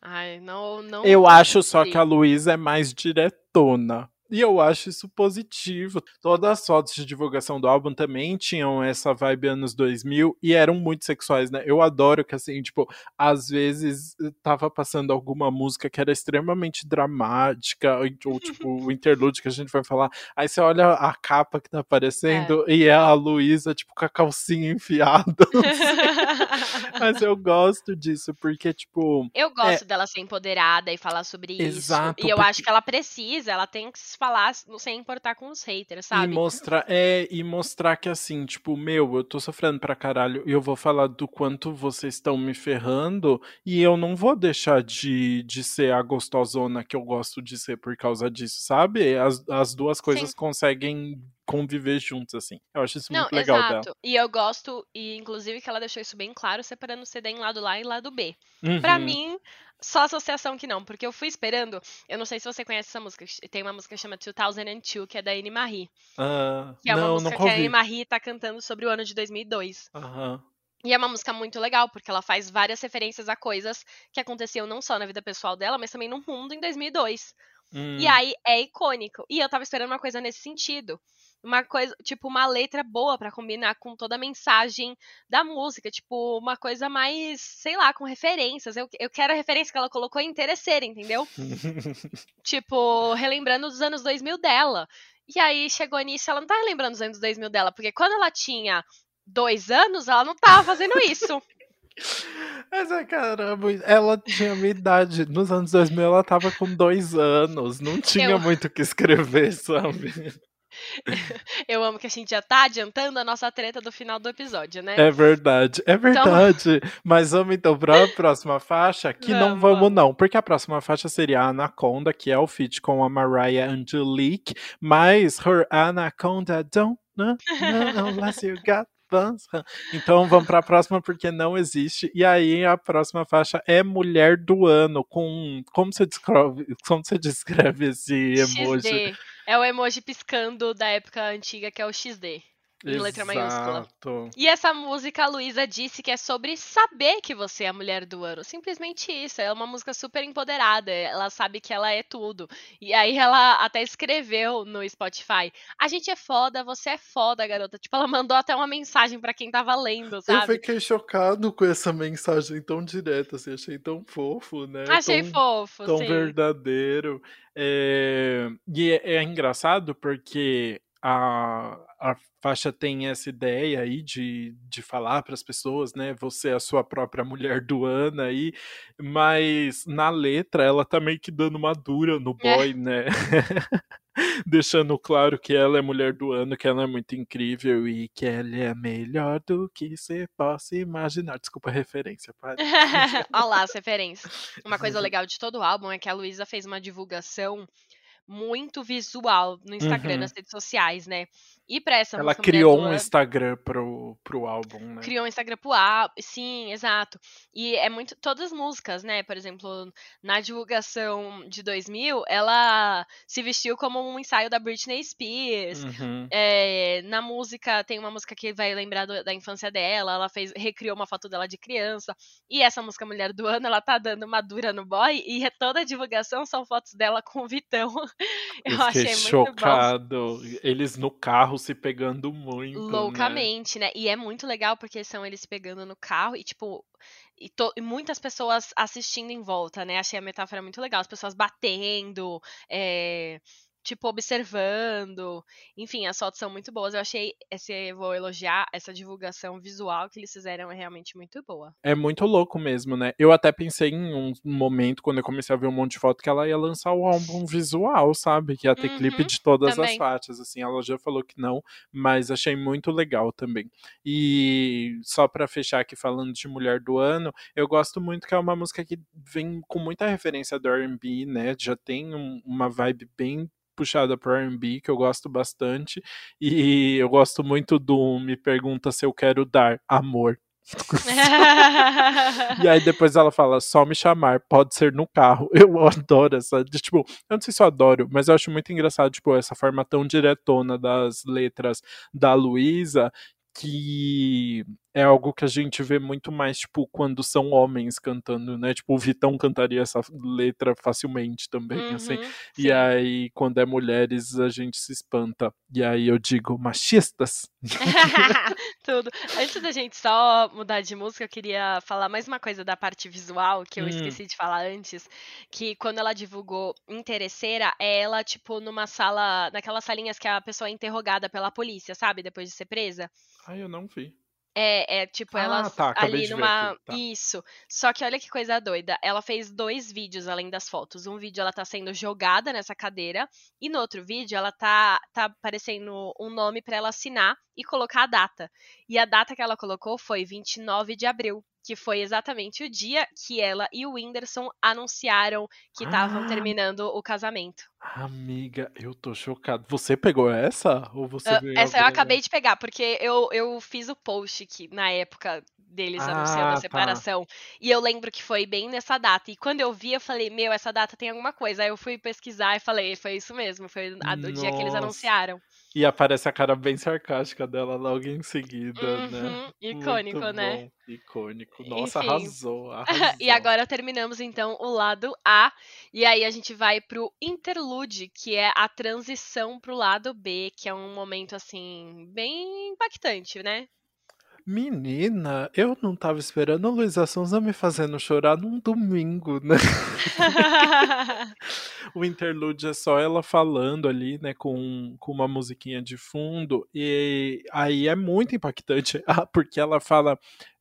Ai, não, não. Eu acho só que a Luísa é mais diretona. E eu acho isso positivo. Todas as fotos de divulgação do álbum também tinham essa vibe anos 2000 e eram muito sexuais, né? Eu adoro que, assim, tipo, às vezes eh, tava passando alguma música que era extremamente dramática, ou, [laughs] tipo, o interlude que a gente vai falar. Aí você olha a capa que tá aparecendo e é a Luísa, tipo, com a calcinha enfiada. [laughs] Mas eu gosto disso, porque, tipo, Eu gosto dela ser empoderada e falar sobre Exato, isso. E eu porque- acho que ela precisa, ela tem que se falar sem importar com os haters, E sabe? mostrar, é, e mostrar que assim, tipo, meu, eu tô sofrendo pra caralho e eu vou falar do quanto vocês estão me ferrando e eu não vou deixar de, de ser a gostosona que eu gosto de ser por causa disso, sabe? As, as duas coisas conseguem conviver juntas, assim. Eu acho isso Não, muito legal exato. dela. E eu gosto, e inclusive que ela deixou isso bem claro, separando o CD em lado A e lado B. Pra Uhum. mim, só associação que não, porque eu fui esperando. Eu não sei se você conhece essa música. Tem uma música que chama 2002, que é da Anne Marie. Ah, Que é uma não, música nunca que a Anne. Marie tá cantando sobre o ano de 2002. Aham. E é uma música muito legal, porque ela faz várias referências a coisas que aconteciam não só na vida pessoal dela, mas também no mundo em 2002. Hum. E aí é icônico. E eu tava esperando uma coisa nesse sentido. Uma coisa, tipo, uma letra boa pra combinar com toda a mensagem da música. Tipo, uma coisa mais, sei lá, com referências. Eu, eu quero a referência que ela colocou interesseira, entendeu? [laughs] Tipo, relembrando dos anos 2000 dela. E aí chegou nisso, ela não tá relembrando os anos 2000 dela, porque quando ela tinha dois anos, ela não tava fazendo isso. Mas é caramba, ela tinha minha idade. Nos anos 2000 ela tava com dois anos. Não tinha Eu- muito o que escrever, sabe? [laughs] Eu amo que a gente já tá adiantando a nossa treta do final do episódio, né? É verdade, é verdade. [laughs] Mas vamos então para a próxima faixa, que não Vamos, vamos vamos. não, porque a próxima faixa seria a Anaconda, que é o feat com a Mariah Angelique, mas Her Anaconda don't know, know unless you got buns. Então vamos para a próxima porque não existe. E aí a próxima faixa é Mulher do Ano, com como você descreve, como você descreve esse emoji? XD. É o emoji piscando da época antiga, que é o XD. Em letra maiúscula. Exato. E essa música, a Luísa disse que é sobre saber que você é a mulher do ano. Simplesmente isso. É uma música super empoderada. Ela sabe que ela é tudo. E aí ela até escreveu no Spotify: A gente é foda, você é foda, garota. Tipo, ela mandou até uma mensagem pra quem tava lendo, Eu sabe? fiquei chocado com essa mensagem tão direta, assim, achei tão fofo, né? Achei tão, fofo, tão sim. verdadeiro. É, E é, é engraçado porque a, a faixa tem essa ideia aí de, de falar para as pessoas, né? Você é a sua própria mulher do ano aí, mas na letra ela tá meio que dando uma dura no é. boy, é. né? [laughs] Deixando claro que ela é mulher do ano, que ela é muito incrível e que ela é melhor do que você possa imaginar. Desculpa a referência, pai. [laughs] Olha lá as referências. Uma coisa [laughs] legal de todo o álbum é que a Luísa fez uma divulgação muito visual no Instagram, uhum. nas redes sociais, né? E pra essa Ela criou um Instagram pro, pro álbum, né? Criou um Instagram pro álbum, sim, exato. E é muito. Todas as músicas, né? Por exemplo, na divulgação de 2000, ela se vestiu como um ensaio da Britney Spears. Uhum. É, na música, tem uma música que vai lembrar do, da infância dela. Ela fez, recriou uma foto dela de criança. E essa música Mulher do Ano, ela tá dando uma dura no boy. E toda a divulgação são fotos dela com o Vitão. [laughs] Eu, Eu achei chocado. muito bom. Eles no carro carro se pegando muito. Né? Loucamente, né? né? E é muito legal porque são eles pegando no carro e, tipo, e, e, muitas pessoas assistindo em volta, né? Achei a metáfora muito legal. As pessoas batendo, é, tipo, observando. Enfim, as fotos são muito boas. Eu achei, esse, vou elogiar, essa divulgação visual que eles fizeram é realmente muito boa. É muito louco mesmo, né? Eu até pensei em um momento, quando eu comecei a ver um monte de foto, que ela ia lançar o álbum visual, sabe? Que ia ter uhum, clipe de todas também. as faixas, assim. Ela já falou que não, mas achei muito legal também. E só para fechar aqui falando de Mulher do Ano, eu gosto muito que é uma música que vem com muita referência do R&B, né? Já tem um, uma vibe bem puxada pro R&B, que eu gosto bastante, e eu gosto muito do Me Pergunta Se Eu Quero Dar Amor. [laughs] e aí depois ela fala, só me chamar, pode ser no carro. Eu [laughs] adoro essa, tipo, eu não sei se eu adoro, mas eu acho muito engraçado, tipo, essa forma tão diretona das letras da Luísa, que é algo que a gente vê muito mais, tipo, quando são homens cantando, né? Tipo, o Vitão cantaria essa letra facilmente também, assim. uhum, assim. Sim. E aí, quando é mulheres, a gente se espanta. E aí eu digo, machistas. [laughs] Tudo. Antes da gente só mudar de música, eu queria falar mais uma coisa da parte visual, que eu hum. esqueci de falar antes, que quando ela divulgou Interesseira, é ela, tipo, numa sala, naquelas salinhas que a pessoa é interrogada pela polícia, sabe? Depois de ser presa. Ai, eu não vi. É, é tipo, ela ah, tá, ali numa. Tá. Isso. Só que olha que coisa doida. Ela fez dois vídeos além das fotos. Um vídeo ela tá sendo jogada nessa cadeira. E no outro vídeo ela tá, tá aparecendo um nome para ela assinar e colocar a data. E a data que ela colocou foi 29 de abril que foi exatamente o dia que ela e o Whindersson anunciaram que estavam ah, terminando o casamento. Amiga, eu tô chocado. Você pegou essa? Ou você uh, essa eu acabei de pegar, porque eu, eu fiz o post que, na época deles ah, anunciando a tá. separação. Tá. E eu lembro que foi bem nessa data. E quando eu vi, eu falei, meu, essa data tem alguma coisa. Aí eu fui pesquisar e falei, foi isso mesmo, foi a do dia que eles anunciaram. E aparece a cara bem sarcástica dela logo em seguida, né? uhum, né? Icônico, Muito né? Bom. Icônico. Nossa, Enfim. arrasou, [laughs] arrasou. e agora terminamos então o lado A. E aí a gente vai pro interlude, que é a transição pro lado B, que é um momento assim, bem impactante, né? Menina, eu não tava esperando a Luísa Sonza me fazendo chorar num domingo, né? [laughs] o interlude é só ela falando ali, né, com, com uma musiquinha de fundo, e aí é muito impactante, [laughs] ah, porque ela fala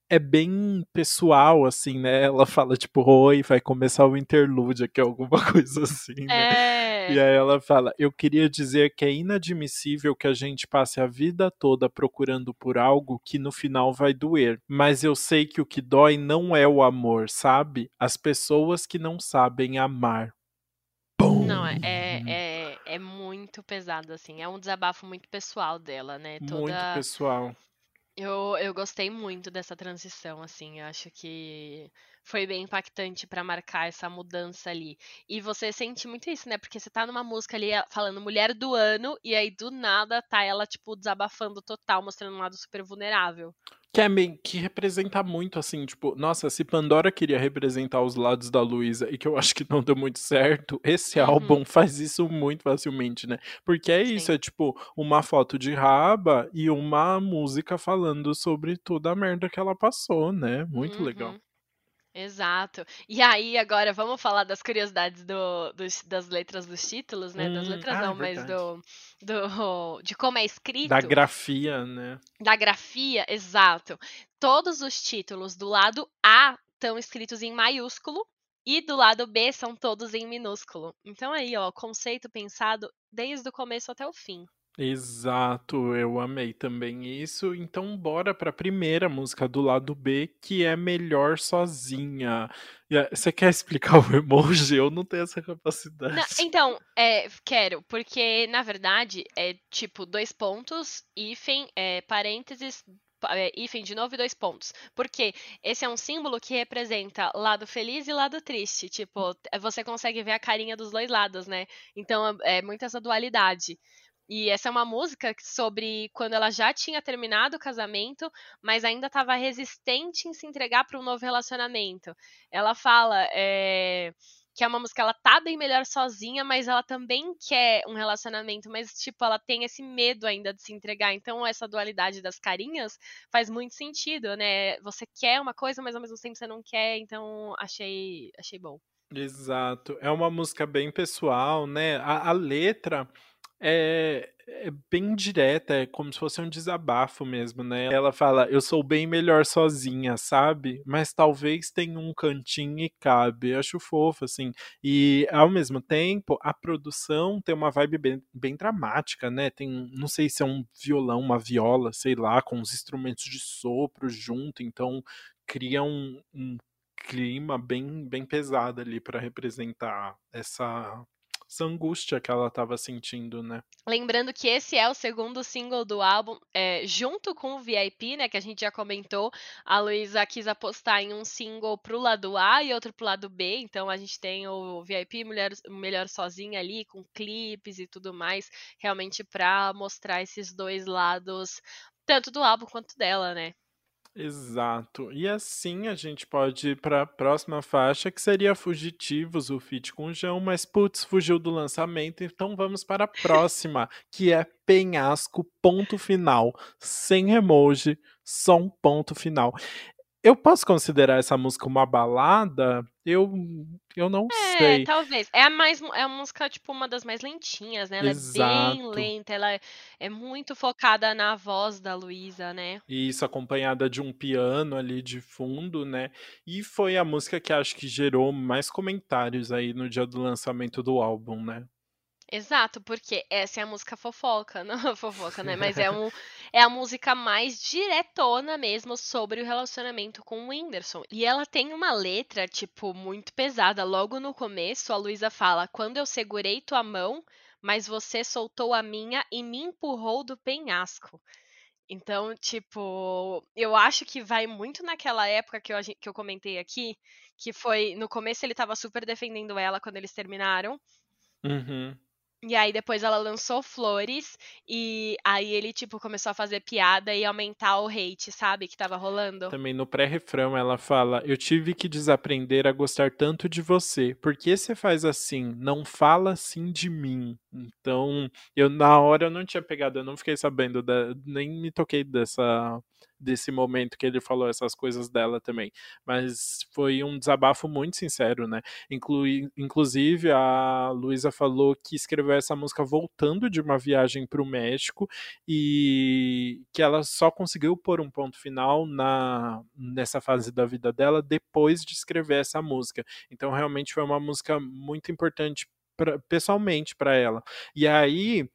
é bem pessoal, assim, né? Ela fala, tipo, oi, vai começar o interlúdio aqui, alguma [laughs] coisa assim, né? É. E aí ela fala, eu queria dizer que é inadmissível que a gente passe a vida toda procurando por algo que no final vai doer. Mas eu sei que o que dói não é o amor, sabe? As pessoas que não sabem amar. Bum. Não, é, é, é, é muito pesado, assim. É um desabafo muito pessoal dela, né? Toda... Muito pessoal. Eu, eu gostei muito dessa transição, assim, eu acho que foi bem impactante para marcar essa mudança ali. E você sente muito isso, né? Porque você tá numa música ali falando mulher do ano, e aí do nada tá ela, tipo, desabafando total, mostrando um lado super vulnerável. Que, é meio, que representa muito, assim, tipo, nossa, se Pandora queria representar os lados da Luísa e que eu acho que não deu muito certo, esse uhum. álbum faz isso muito facilmente, né? Porque é Sim. isso, é tipo uma foto de raba e uma música falando sobre toda a merda que ela passou, né? Muito uhum. legal. Exato. E aí, agora vamos falar das curiosidades do, dos, das letras dos títulos, né? das Hum, letras ah, é não, mas verdade. do, do de como é Da escrito, grafia, né? da grafia, exato. Todos os títulos do lado A estão escritos em maiúsculo e do lado B são todos em minúsculo. Então aí, ó, conceito pensado desde o começo até o fim. Exato, eu amei também isso. Então, bora para a primeira música do lado B, que é Melhor Sozinha. Você quer explicar [laughs] o emoji? Eu não tenho essa capacidade. então, é, quero, porque na verdade é tipo dois pontos, hífen, é, parênteses, pa- é, hífen de novo e dois pontos. Porque esse é um símbolo que representa lado feliz e lado triste. Tipo, é, você consegue ver a carinha dos dois lados, né? Então é é muito essa dualidade. E essa é uma música sobre quando ela já tinha terminado o casamento, mas ainda estava resistente em se entregar para um novo relacionamento. Ela fala é, que é uma música, ela tá bem melhor sozinha, mas ela também quer um relacionamento, mas tipo, ela tem esse medo ainda de se entregar. Então, essa dualidade das carinhas faz muito sentido, né? Você quer uma coisa, mas ao mesmo tempo você não quer, então achei, achei bom. Exato. É uma música bem pessoal, né? A, a letra é, é bem direta, é como se fosse um desabafo mesmo, né? Ela fala: Eu sou bem melhor sozinha, sabe? Mas talvez tenha um cantinho e cabe. Eu acho fofo, assim. E ao mesmo tempo, a produção tem uma vibe bem, bem dramática, né? Tem, não sei se é um violão, uma viola, sei lá, com os instrumentos de sopro junto, então cria um, um clima bem, bem pesado ali para representar essa, essa angústia que ela estava sentindo, né? Lembrando que esse é o segundo single do álbum, é, junto com o VIP, né, que a gente já comentou. A Luísa quis apostar em um single pro lado A e outro pro lado B. Então a gente tem o VIP Mulher, Melhor Sozinha ali, com clipes e tudo mais, realmente pra mostrar esses dois lados, tanto do álbum quanto dela, né? Exato. E assim a gente pode ir para a próxima faixa, que seria Fugitivos, o feat com o João, mas putz, fugiu do lançamento, então vamos para a próxima, que é Penhasco, ponto final, sem emoji, só um ponto final. Eu posso considerar essa música uma balada? Eu, eu não É, sei. talvez. É a mais, é a música, tipo, uma das mais lentinhas, né? Ela é bem Exato. lenta, ela é, é muito focada na voz da Luísa, né? E isso acompanhada de um piano ali de fundo, né? E foi a música que acho que gerou mais comentários aí no dia do lançamento do álbum, né? Exato, porque essa é a música fofoca, [laughs] não fofoca, né? Mas é, um, [laughs] é a música mais diretona mesmo sobre o relacionamento com o Whindersson. E ela tem uma letra, tipo, muito pesada. Logo no começo, a Luísa fala: Quando eu segurei tua mão, mas você soltou a minha e me empurrou do penhasco. Então, tipo, eu acho que vai muito naquela época que eu, que eu comentei aqui, que foi no começo ele tava super defendendo ela quando eles terminaram. Uhum. E aí depois ela lançou Flores e aí ele tipo começou a fazer piada e aumentar o hate, sabe, que tava rolando. Também no pré-refrão ela fala: Eu tive que desaprender a gostar tanto de você. Por que você faz assim? Não fala assim de mim. Então, eu na hora eu não tinha pegado, eu não fiquei sabendo, da, nem me toquei dessa desse momento que ele falou essas coisas dela também. Mas foi um desabafo muito sincero, né? Inclui, inclusive, a Luísa falou que escreveu essa música voltando de uma viagem para o México e que ela só conseguiu pôr um ponto final na nessa fase da vida dela depois de escrever essa música. Então realmente foi uma música muito importante pra, pessoalmente para ela. E aí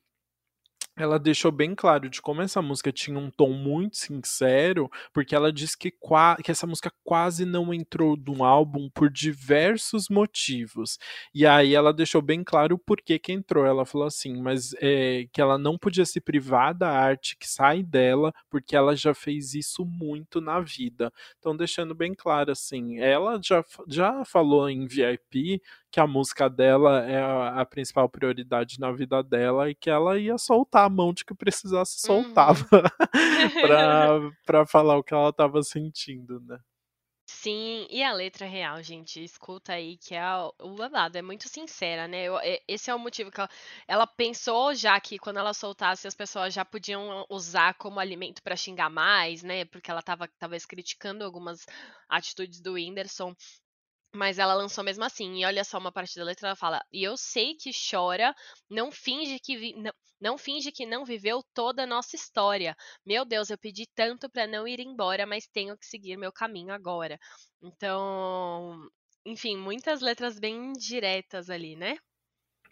ela deixou bem claro de como essa música tinha um tom muito sincero, porque ela disse que, que, essa música quase não entrou no álbum por diversos motivos. E aí ela deixou bem claro o porquê que entrou. Ela falou assim, mas é, que ela não podia se privar da arte que sai dela, porque ela já fez isso muito na vida. Então, deixando bem claro assim, ela já, já falou em VIP que a música dela é a, a, principal prioridade na vida dela e que ela ia soltar a mão de que precisasse soltava uhum. [laughs] pra, [laughs] pra falar o que ela tava sentindo, né? Sim, e a letra real, gente, escuta aí que é o babado, é muito sincera, né? Eu- esse é o motivo que ela, ela pensou já que quando ela soltasse as pessoas já podiam usar como alimento pra xingar mais, né? Porque ela tava talvez criticando algumas atitudes do Whindersson. Mas ela lançou mesmo assim. E olha só uma parte da letra, ela fala: "E eu sei que chora, não finge que vi- não, não finge que não viveu toda a nossa história. Meu Deus, eu pedi tanto pra não ir embora, mas tenho que seguir meu caminho agora." Então, enfim, muitas letras bem diretas ali, né?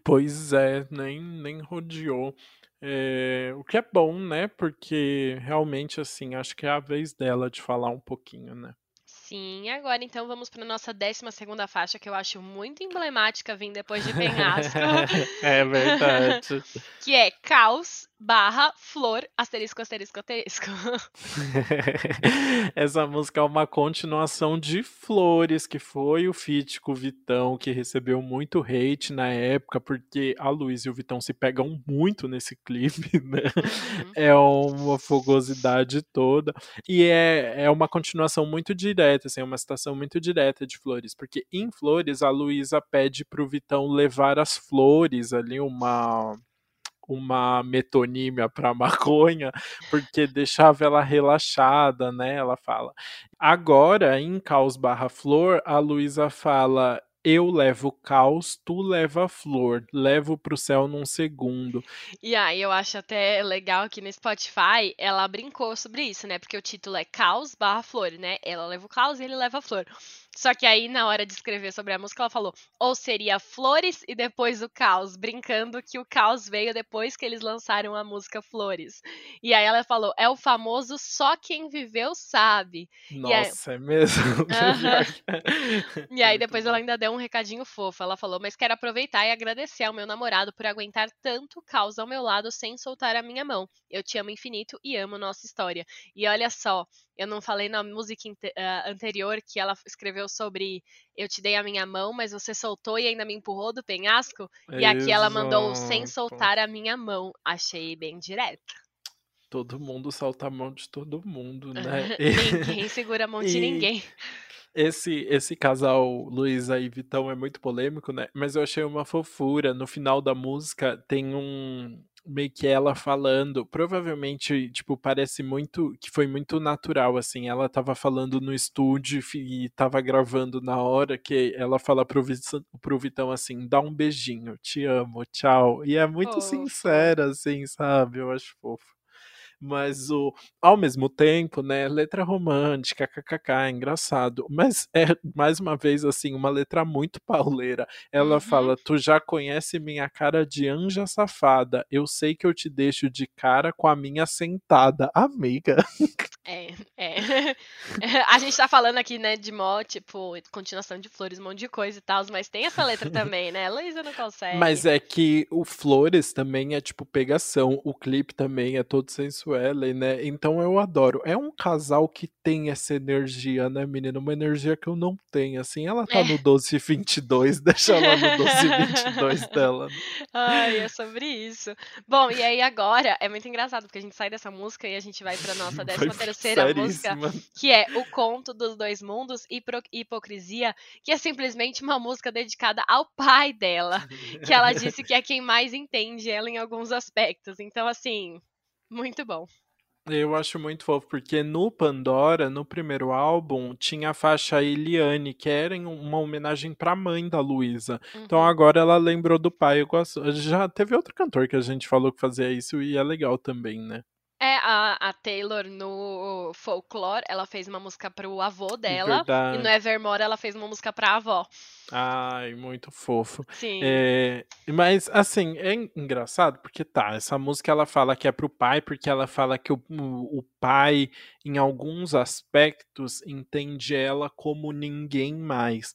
Pois é, nem, nem rodeou. É, o que é bom, né? Porque realmente, assim, acho que é a vez dela de falar um pouquinho, né? Sim, agora então vamos para nossa décima segunda faixa, que eu acho muito emblemática vir depois de Penhasco, [laughs] é verdade. que é Caos barra Flor, asterisco, asterisco, asterisco. [laughs] Essa música é uma continuação de Flores, que foi o feat com o Vitão, que recebeu muito hate na época, porque a Luiz e o Vitão se pegam muito nesse clipe, [laughs] né? Uhum. É uma fogosidade toda. E é, é uma continuação muito direta, assim, é uma citação muito direta de Flores, porque em Flores a Luísa pede pro Vitão levar as flores ali, uma uma metonímia para [laughs] maconha, porque deixava ela relaxada, né? Ela fala. Agora, em Caos barra Flor, a Luísa fala. Eu levo caos, tu leva flor, levo pro céu num segundo. E aí eu acho até legal que no Spotify ela brincou sobre isso, né? Porque o título é Caos barra Flor, né? Ela leva o caos e ele leva a flor. Só que aí, na hora de escrever sobre a música, ela falou: ou seria Flores e depois o caos, brincando que o caos veio depois que eles lançaram a música Flores. E aí ela falou: é o famoso só quem viveu sabe. Nossa, aí... é mesmo? [laughs] Uhum. e aí depois ela ainda deu um recadinho fofo. Ela falou: mas quero aproveitar e agradecer ao meu namorado por aguentar tanto caos ao meu lado sem soltar a minha mão. Eu te amo infinito e amo nossa história. E olha só, eu não falei na música uh, anterior que ela escreveu sobre eu te dei a minha mão, mas você soltou e ainda me empurrou do penhasco. E aqui ela mandou sem soltar a minha mão. Achei bem direto. Todo mundo solta a mão de todo mundo, né? [laughs] ninguém segura a mão de [laughs] e... ninguém. Esse, esse casal Luísa e Vitão é muito polêmico, né? Mas eu achei uma fofura. No final da música tem um, meio que ela falando, provavelmente, tipo, parece muito que foi muito natural, assim. Ela tava falando no estúdio e tava gravando na hora que ela fala pro, pro Vitão assim: dá um beijinho, te amo, tchau. E é muito sincera, assim, sabe? Eu acho fofo mas o ao mesmo tempo, né, letra romântica, kkk, é engraçado, mas é mais uma vez assim, uma letra muito pauleira. Ela uhum. fala: "Tu já conhece minha cara de anja safada. Eu sei que eu te deixo de cara com a minha sentada, amiga." [laughs] É, é. [laughs] A gente tá falando aqui, né, de mó, tipo, continuação de flores, um monte de coisa e tal, mas tem essa letra [laughs] também, né? Luísa não consegue. Mas é que o Flores também é tipo pegação, o clipe também é todo sensual, né? Então eu adoro. É um casal que tem essa energia, né, menina? Uma energia que eu não tenho, assim. Ela tá É. no 1222, deixa ela no [laughs] 1222 dela. né? Ai, é sobre isso. Bom, e aí agora é muito engraçado, porque a gente sai dessa música e a gente vai pra nossa décima terceira música, seríssima. que é O Conto dos Dois Mundos e Hipocrisia, que é simplesmente uma música dedicada ao pai dela, que ela [laughs] disse que é quem mais entende ela em alguns aspectos. Então, assim, muito bom. Eu acho muito fofo, porque no Pandora, no primeiro álbum, tinha a faixa Eliane, que era uma homenagem pra mãe da Luísa. Então Uhum. agora ela lembrou do pai. Eu gosto. Já teve outro cantor que a gente falou que fazia isso e é legal também, né? É, a, a Taylor no Folklore, ela fez uma música pro avô dela, e no Verdade. Evermore ela fez uma música pra avó. Ai, muito fofo. Sim. É, mas, assim, é en- engraçado porque tá, essa música ela fala que é pro pai, porque ela fala que o o pai, em alguns aspectos, entende ela como ninguém mais.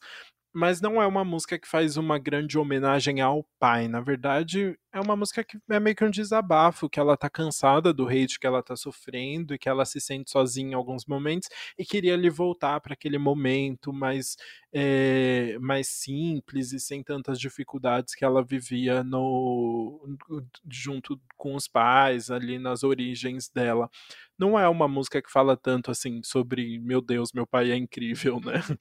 Mas não é uma música que faz uma grande homenagem ao pai. Na verdade, é uma música que é meio que um desabafo, que ela tá cansada do hate que ela tá sofrendo e que ela se sente sozinha em alguns momentos e queria lhe voltar para aquele momento mais, eh, mais simples e sem tantas dificuldades que ela vivia no junto com os pais ali nas origens dela. Não é uma música que fala tanto assim sobre meu Deus, meu pai é incrível, né? Uhum.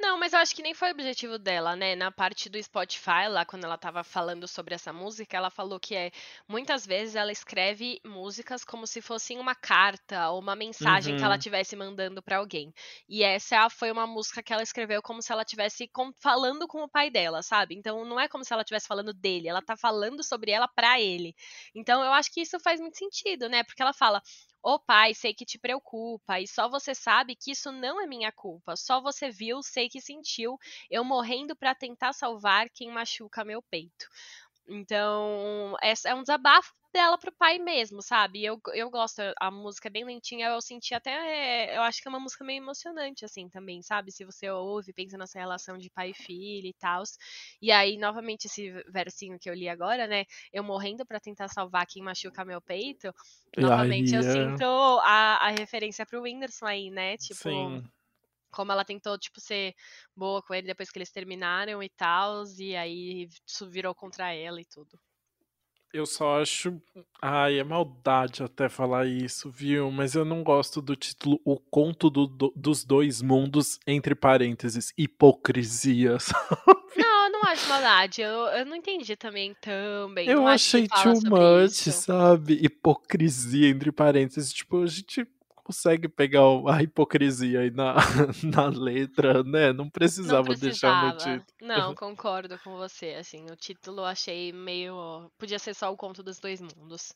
Não, mas eu acho que nem foi o objetivo dela, né? Na parte do Spotify, lá quando ela tava falando sobre essa música, ela falou que é muitas vezes ela escreve músicas como se fossem uma carta ou uma mensagem uhum. que ela estivesse uhum. mandando para alguém. E essa foi uma música que ela escreveu como se ela estivesse falando com o pai dela, sabe? Então não é como se ela estivesse falando dele, ela tá falando sobre ela para ele. Então eu acho que isso faz muito sentido, né? Porque ela fala: Ô oh, pai, sei que te preocupa, e só você sabe que isso não é minha culpa. Só você viu, sei que sentiu, eu morrendo para tentar salvar quem machuca meu peito. Então, é um desabafo dela pro pai mesmo, sabe? Eu, eu gosto, a música é bem lentinha, eu senti até, eu acho que é uma música meio emocionante, assim, também, sabe? Se você ouve, pensa nessa relação de pai e filho e tal. E aí, novamente, esse versinho que eu li agora, né? Eu morrendo para tentar salvar quem machuca meu peito. Novamente, eu é. sinto a, a referência pro Whindersson aí, né? Tipo. Sim como ela tentou, tipo, ser boa com ele depois que eles terminaram e tal, e aí isso virou contra ela e tudo. Eu só acho. Ai, é maldade até falar isso, viu? Mas eu não gosto do título O Conto do, do, dos Dois Mundos, entre parênteses, hipocrisia. [laughs] Não, eu não acho maldade. Eu, eu não entendi também também. Eu achei too much, sabe? Hipocrisia, entre parênteses. Tipo, a gente consegue pegar a hipocrisia aí na, [laughs] na letra, né? Não precisava, Não precisava deixar no título. Não, concordo com você. Assim, o título eu achei meio. Podia ser só o conto dos dois mundos.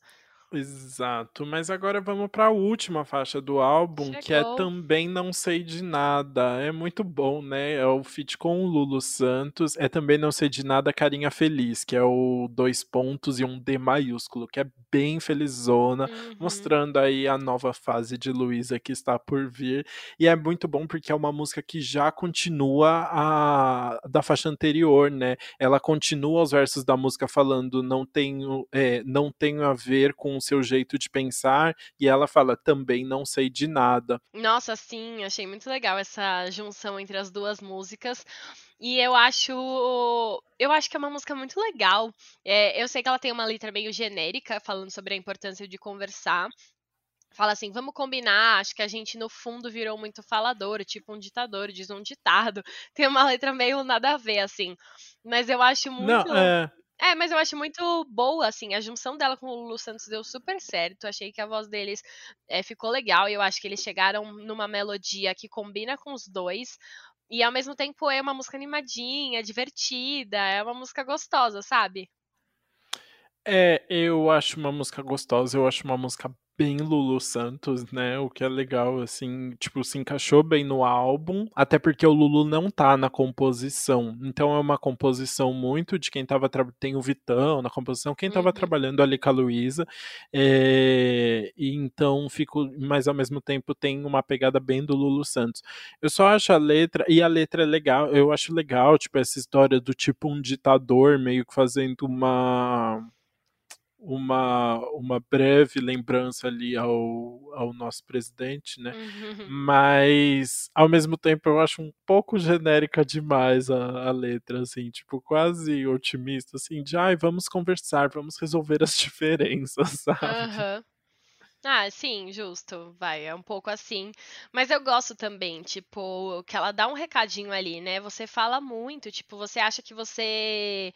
Exato, mas agora vamos para a última faixa do álbum, Chegou. que é Também Não Sei de Nada. É muito bom, né? É o feat com o Lulu Santos. É Também Não Sei de Nada Carinha Feliz, que é o dois pontos e um D maiúsculo, que é bem felizona, uhum. mostrando aí a nova fase de Luísa que está por vir. E é muito bom porque é uma música que já continua a da faixa anterior, né? Ela continua os versos da música falando não tenho, é, não tenho a ver com o seu jeito de pensar, e ela fala também não sei de nada. Nossa, sim, achei muito legal essa junção entre as duas músicas. E eu acho. Eu acho que é uma música muito legal. É, eu sei que ela tem uma letra meio genérica, falando sobre a importância de conversar. Fala assim, vamos combinar, acho que a gente no fundo virou muito falador, tipo um ditador, diz um ditado. [laughs] Tem uma letra meio nada a ver, assim. Mas eu acho muito. Não, é... É, mas eu acho muito boa, assim, a junção dela com o Lulu Santos deu super certo. Achei que a voz deles é, ficou legal e eu acho que eles chegaram numa melodia que combina com os dois. E ao mesmo tempo é uma música animadinha, divertida, é uma música gostosa, sabe? É, eu acho uma música gostosa, eu acho uma música bem Lulu Santos, né? O que é legal, assim, tipo, se encaixou bem no álbum, até porque o Lulu não tá na composição. Então é uma composição muito de quem tava. Tem o Vitão na composição, quem tava uhum. trabalhando ali com a Luísa. É... E então fico. Mas ao mesmo tempo tem uma pegada bem do Lulu Santos. Eu só acho a letra. E a letra é legal, eu acho legal, tipo, essa história do tipo um ditador meio que fazendo uma uma, uma breve lembrança ali ao, ao nosso presidente, né? Uhum. Mas ao mesmo tempo eu acho um pouco genérica demais a, a letra, assim, tipo, quase otimista, assim, de ai, vamos conversar, vamos resolver as [laughs] diferenças, sabe? Uhum. Ah, sim, justo, vai, é um pouco assim. Mas eu gosto também, tipo, que ela dá um recadinho ali, né? Você fala muito, tipo, você acha que você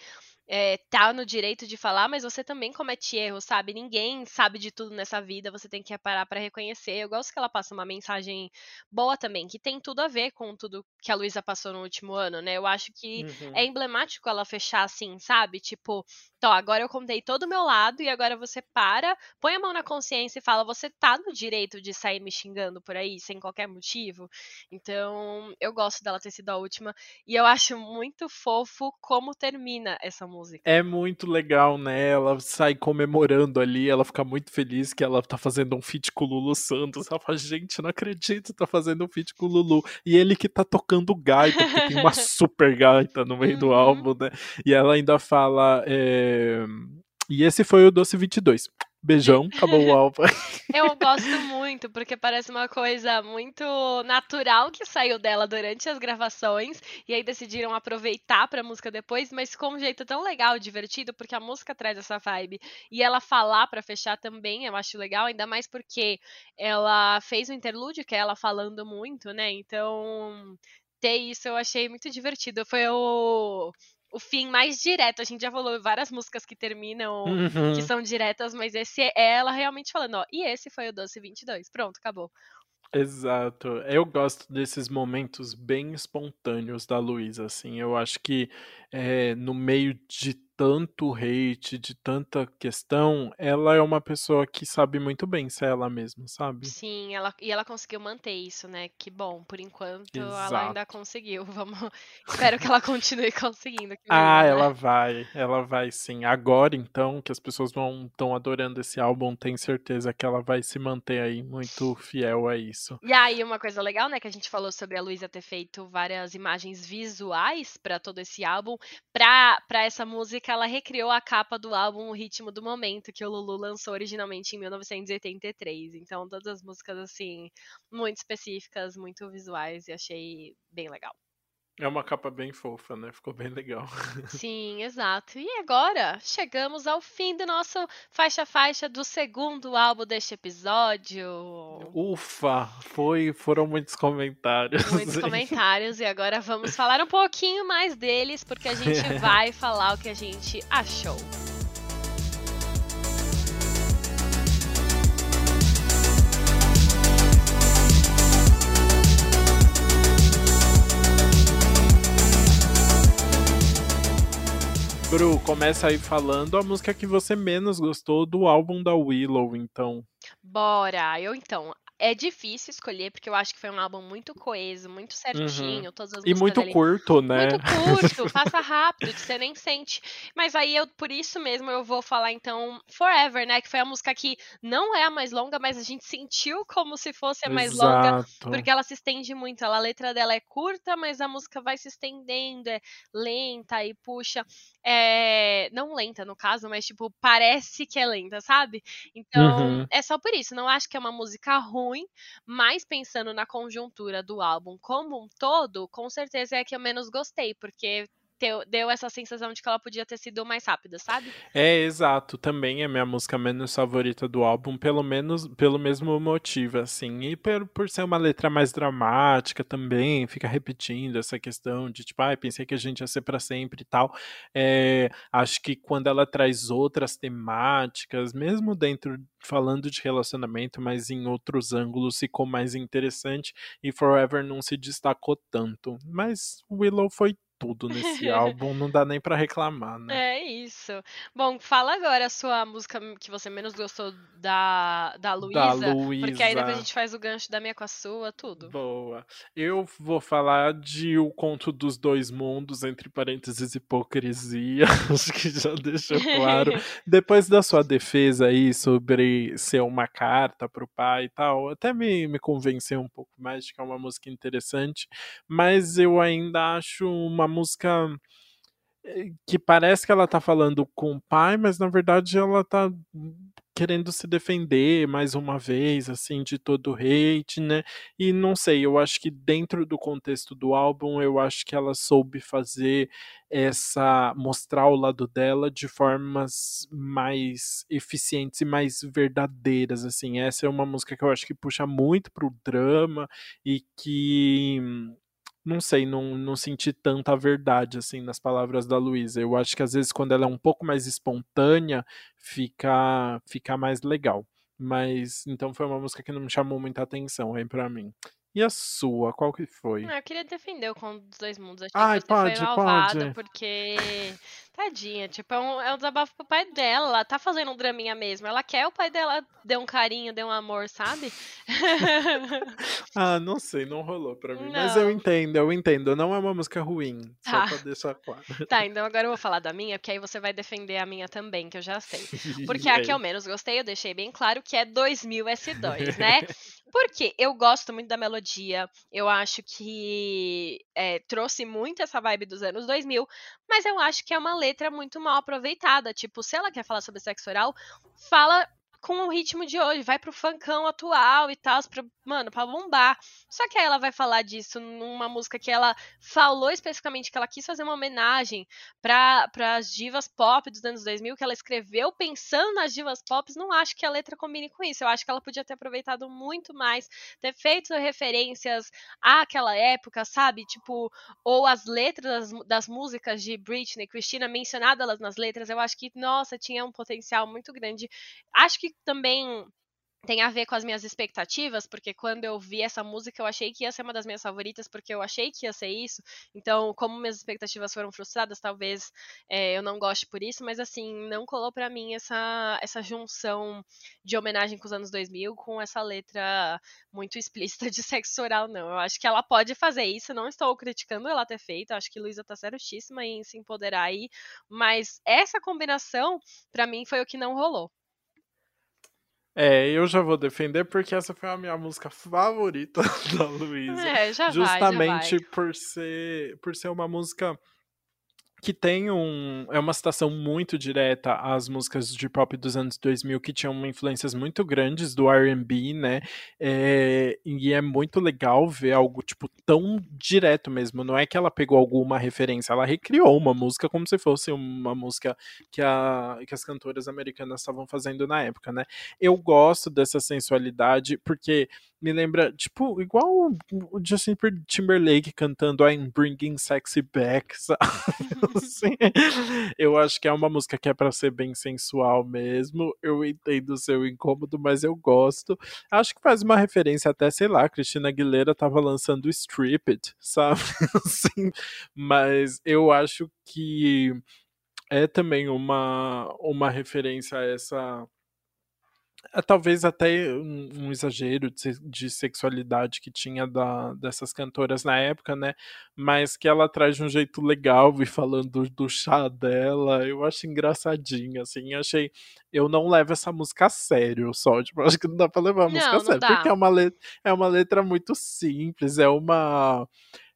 é, tá no direito de falar, mas você também comete erros, sabe? Ninguém sabe de tudo nessa vida, você tem que parar para reconhecer. Eu gosto que ela passa uma mensagem boa também, que tem tudo a ver com tudo que a Luísa passou no último ano, né? Eu acho que uhum. é emblemático ela fechar assim, sabe? Tipo, Então, agora eu contei todo o meu lado e agora você para, põe a mão na consciência e fala: você tá no direito de sair me xingando por aí, sem qualquer motivo. Então, eu gosto dela ter sido a última e eu acho muito fofo como termina essa música. É muito legal, né? Ela sai comemorando ali, ela fica muito feliz que ela tá fazendo um feat com o Lulu Santos. Ela fala, gente, não acredito, tá fazendo um feat com o Lulu. E ele que tá tocando gaita, porque tem uma [laughs] super gaita no meio uhum. do álbum, né? E ela ainda fala. É... E esse foi o Doce 22. Beijão, acabou o [laughs] álbum. Eu gosto muito, porque parece uma coisa muito natural que saiu dela durante as gravações, e aí decidiram aproveitar pra música depois, mas com um jeito tão legal, divertido, porque a música traz essa vibe. E ela falar pra fechar também, eu acho legal, ainda mais porque ela fez o interlúdio, que é ela falando muito, né? Então, ter isso eu achei muito divertido. Foi o o fim mais direto. A gente já falou várias músicas que terminam, uhum. que são diretas, mas esse é ela realmente falando, ó, e esse foi o Doce 22. Pronto, acabou. Exato. Eu gosto desses momentos bem espontâneos da Luísa, assim. Eu acho que é, no meio de tanto hate, de tanta questão, ela é uma pessoa que sabe muito bem ser ela mesma, sabe? Sim, ela, e ela conseguiu manter isso, né? Que bom, por enquanto Exato. ela ainda conseguiu. Vamos, [laughs] espero que ela continue conseguindo. ah, ela né? vai, ela vai sim. Agora, então, que as pessoas vão estão adorando esse álbum, tenho certeza que ela vai se manter aí muito fiel a isso. E aí, uma coisa legal, né, que a gente falou sobre a Luísa ter feito várias imagens visuais para todo esse álbum, para essa música ela recriou a capa do álbum O Ritmo do Momento, que o Lulu lançou originalmente em 1983. Então, todas as músicas, assim, muito específicas, muito visuais, e achei bem legal. É uma capa bem fofa, né? Ficou bem legal. [laughs] Sim, exato. E agora chegamos ao fim do nosso faixa-faixa do segundo álbum deste episódio. Ufa! Foi, foram muitos comentários. Muitos comentários, e agora vamos falar um pouquinho mais deles, porque a gente [laughs] vai falar o que a gente achou. Bru, começa aí falando a música que você menos gostou do álbum da Willow, então. Bora! Eu então, é difícil escolher, porque eu acho que foi um álbum muito coeso, muito certinho, uhum. todas as E muito curto, né? Muito curto, [laughs] passa rápido, que você nem sente. Mas aí eu, por isso mesmo, eu vou falar então Forever, né? Que foi a música que não é a mais longa, mas a gente sentiu como se fosse a mais Exato. longa, porque ela se estende muito. a letra dela é curta, mas a música vai se estendendo, é lenta e puxa. É... Não lenta, no caso, mas tipo, parece que é lenta, sabe? Então, uhum. é só por isso. Não acho que é uma música ruim ruim, mas pensando na conjuntura do álbum como um todo, com certeza é a que eu menos gostei, porque deu essa sensação de que ela podia ter sido mais rápida, sabe? É, exato. Também é minha música menos favorita do álbum, pelo menos pelo mesmo motivo, assim. E por, por ser uma letra mais dramática também, fica repetindo essa questão de tipo, ah, pensei que a gente ia ser para sempre e tal. É, acho que quando ela traz outras temáticas, mesmo dentro falando de relacionamento, mas em outros ângulos ficou mais interessante e Forever não se destacou tanto. Mas Willow foi tudo nesse [laughs] álbum, não dá nem para reclamar, né? É isso. Bom, fala agora a sua música que você menos gostou da, da Luísa, porque aí depois a gente faz o gancho da minha com a sua, tudo. Boa. Eu vou falar de O Conto dos Dois Mundos, entre parênteses, hipocrisia, [laughs] acho que já deixou claro. [laughs] depois da sua defesa aí sobre ser uma carta pro pai e tal, até me, me convenceu um pouco mais de que é uma música interessante, mas eu ainda acho uma música eh, que parece que ela tá falando com o pai, mas na verdade ela tá querendo se defender mais uma vez, assim, de todo o hate, né? E não sei, eu acho que dentro do contexto do álbum, eu acho que ela soube fazer essa mostrar o lado dela de formas mais eficientes e mais verdadeiras, assim. Essa é uma música que eu acho que puxa muito pro drama e que não sei, não, não senti tanta verdade assim nas palavras da Luísa. Eu acho que às vezes quando ela é um pouco mais espontânea, fica fica mais legal. Mas então foi uma música que não me chamou muita atenção aí para mim. E a sua, qual que foi? Ah, eu queria defender o Conto dos Dois Mundos. Achei Ai, que você pode, foi pode. porque. Tadinha, tipo, é um, é um desabafo pro pai dela. Ela tá fazendo um draminha mesmo. Ela quer o pai dela dê um carinho, dê um amor, sabe? [laughs] ah, não sei, não rolou pra mim. Não. Mas eu entendo, eu entendo. Não é uma música ruim. Tá. Só pra deixar claro. [laughs] Tá, então agora eu vou falar da minha, porque aí você vai defender a minha também, que eu já sei. [laughs] Porque a que eu menos gostei, eu deixei bem claro que é 2000 S2, né? Porque eu gosto muito da melodia, eu acho que é, trouxe muito essa vibe dos anos 2000, mas eu acho que é uma letra muito mal aproveitada. Tipo, se ela quer falar sobre sexo oral, fala com o ritmo de hoje, vai pro funkão atual e tal, pra, mano, pra bombar. Só que aí ela vai falar disso numa música que ela falou especificamente que ela quis fazer uma homenagem para as divas pop dos anos 2000, que ela escreveu pensando nas divas pop, não acho que a letra combine com isso. Eu acho que ela podia ter aproveitado muito mais, ter feito referências àquela época, sabe? Tipo, ou as letras das, das músicas de Britney, Christina, mencionadas nas letras, eu acho que, nossa, tinha um potencial muito grande. Acho que também tem a ver com as minhas expectativas, porque quando eu vi essa música eu achei que ia ser uma das minhas favoritas, porque eu achei que ia ser isso. Então, como minhas expectativas foram frustradas, talvez é, eu não goste por isso, mas assim, não colou para mim essa, essa junção de homenagem com os anos 2000 com essa letra muito explícita de sexo oral, não. Eu acho que ela pode fazer isso, não estou criticando ela ter feito, acho que Luísa tá certíssima em se empoderar aí, mas essa combinação, para mim, foi o que não rolou. É, eu já vou defender porque essa foi a minha música favorita [laughs] da Luísa. É, já Justamente vai, já vai. por ser por ser uma música que tem um. É uma citação muito direta às músicas de pop dos anos 2000 que tinham influências muito grandes do RB, né? É, e é muito legal ver algo, tipo, tão direto mesmo. Não é que ela pegou alguma referência, ela recriou uma música como se fosse uma música que, a, que as cantoras americanas estavam fazendo na época, né? Eu gosto dessa sensualidade porque me lembra, tipo, igual o Justin Timberlake cantando I'm Bringing Sexy Back, [laughs] sabe? assim, eu acho que é uma música que é para ser bem sensual mesmo. Eu entendo o seu incômodo, mas eu gosto. Acho que faz uma referência até, sei lá, Cristina Aguilera tava lançando Strip It, sabe? [laughs] assim, mas eu acho que é também uma, uma referência a essa talvez até um, um exagero de, de, sexualidade que tinha da, dessas cantoras na época, né? Mas que ela traz de um jeito legal, e falando do, do chá dela, eu acho engraçadinho, assim, achei. Eu não levo essa música a sério só, tipo, [laughs] acho que não dá pra levar a não, música a sério, porque é uma, letra, é uma letra muito simples, é uma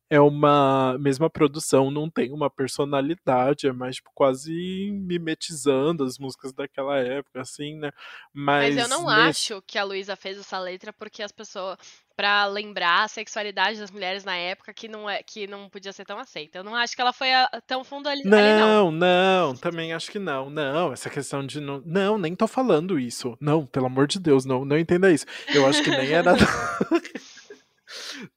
é uma mesma produção, não tem uma personalidade, é mais tipo, quase mimetizando as músicas daquela época, assim, né? Mas, Mas eu não nesse... acho que a Luísa fez essa letra porque as pessoas para lembrar a sexualidade das mulheres na época que não é que não podia ser tão aceita. Eu não acho que ela foi a, tão fundo ali não, não. Não, também acho que não. Não, essa questão de não, não, nem tô falando isso. Não, pelo amor de Deus, não, não entenda isso. Eu acho que nem era [laughs] [laughs]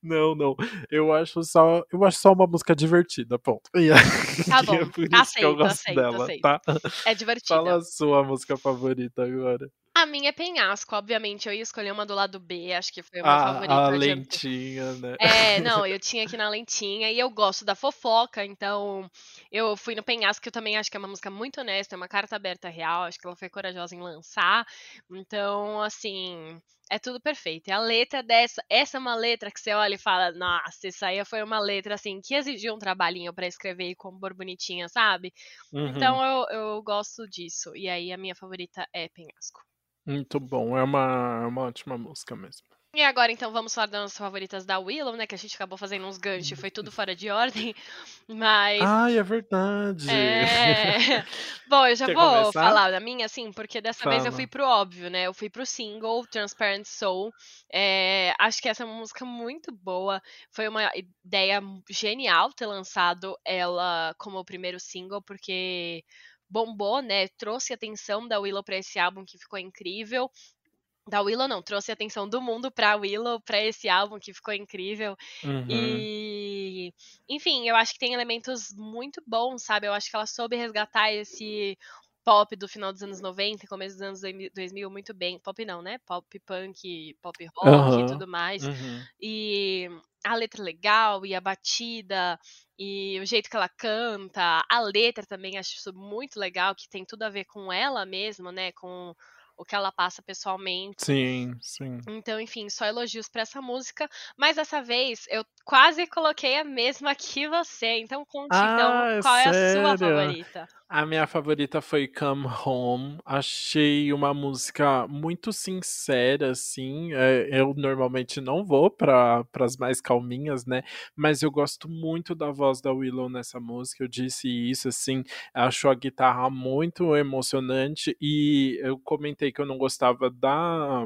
Não, não. Eu acho só, eu acho só uma música divertida, ponto. E Tá [laughs] bom, é por isso aceito, que eu gosto aceito, dela, aceito. tá? É [laughs] divertida. Fala a sua música favorita agora. A minha é penhasco, obviamente. Eu ia escolher uma do lado B, acho que foi a minha Ah, favorita. a lentinha, né? É, [laughs] não, eu tinha aqui na lentinha e eu gosto da fofoca, então eu fui no Penhasco, que eu também acho que é uma música muito honesta, é uma carta aberta real, acho que ela foi corajosa em lançar. Então, assim, é tudo perfeito. E a letra dessa, essa é uma letra que você olha e fala, nossa, isso aí foi uma letra assim que exigiu um trabalhinho pra escrever e compor bonitinha, sabe? Uhum. Então eu, eu gosto disso. E aí a minha favorita é Penhasco. Muito bom, é uma, é uma ótima música mesmo. E agora, então, vamos falar das nossas favoritas da Willow, né? Que a gente acabou fazendo uns ganchos, foi tudo fora de ordem. [laughs] Mas. Ai, é verdade. É. Bom, eu já Quer vou começar? falar da minha, assim, porque dessa vez eu Fala. fui pro óbvio, né? Eu fui pro single, Transparent Soul. É, acho que essa é uma música muito boa. Foi uma ideia genial ter lançado ela como o primeiro single, porque bombou, né? Trouxe atenção da Willow pra esse álbum que ficou incrível. Da Willow não, trouxe a atenção do mundo pra Willow, pra esse álbum que ficou incrível. Uhum. E, enfim, eu acho que tem elementos muito bons, sabe? Eu acho que ela soube resgatar esse pop do final dos anos 90 e começo dos anos 2000 muito bem. Pop não, né? Pop punk, pop rock Aham. e tudo mais. Uhum. E a letra legal e a batida e o jeito que ela canta, a letra também acho isso muito legal, que tem tudo a ver com ela mesma, né? Com o que ela passa pessoalmente. Sim, sim. Então, enfim, só elogios pra essa música. Mas dessa vez eu quase coloquei a mesma que você. Então conte Ah, então é qual é a sua favorita. A minha favorita foi Come Home. Achei uma música muito sincera, assim. É, eu normalmente não vou para as mais calminhas, né? Mas eu gosto muito da voz da Willow nessa música. Eu disse isso, assim. Acho a guitarra muito emocionante. E eu comentei que eu não gostava da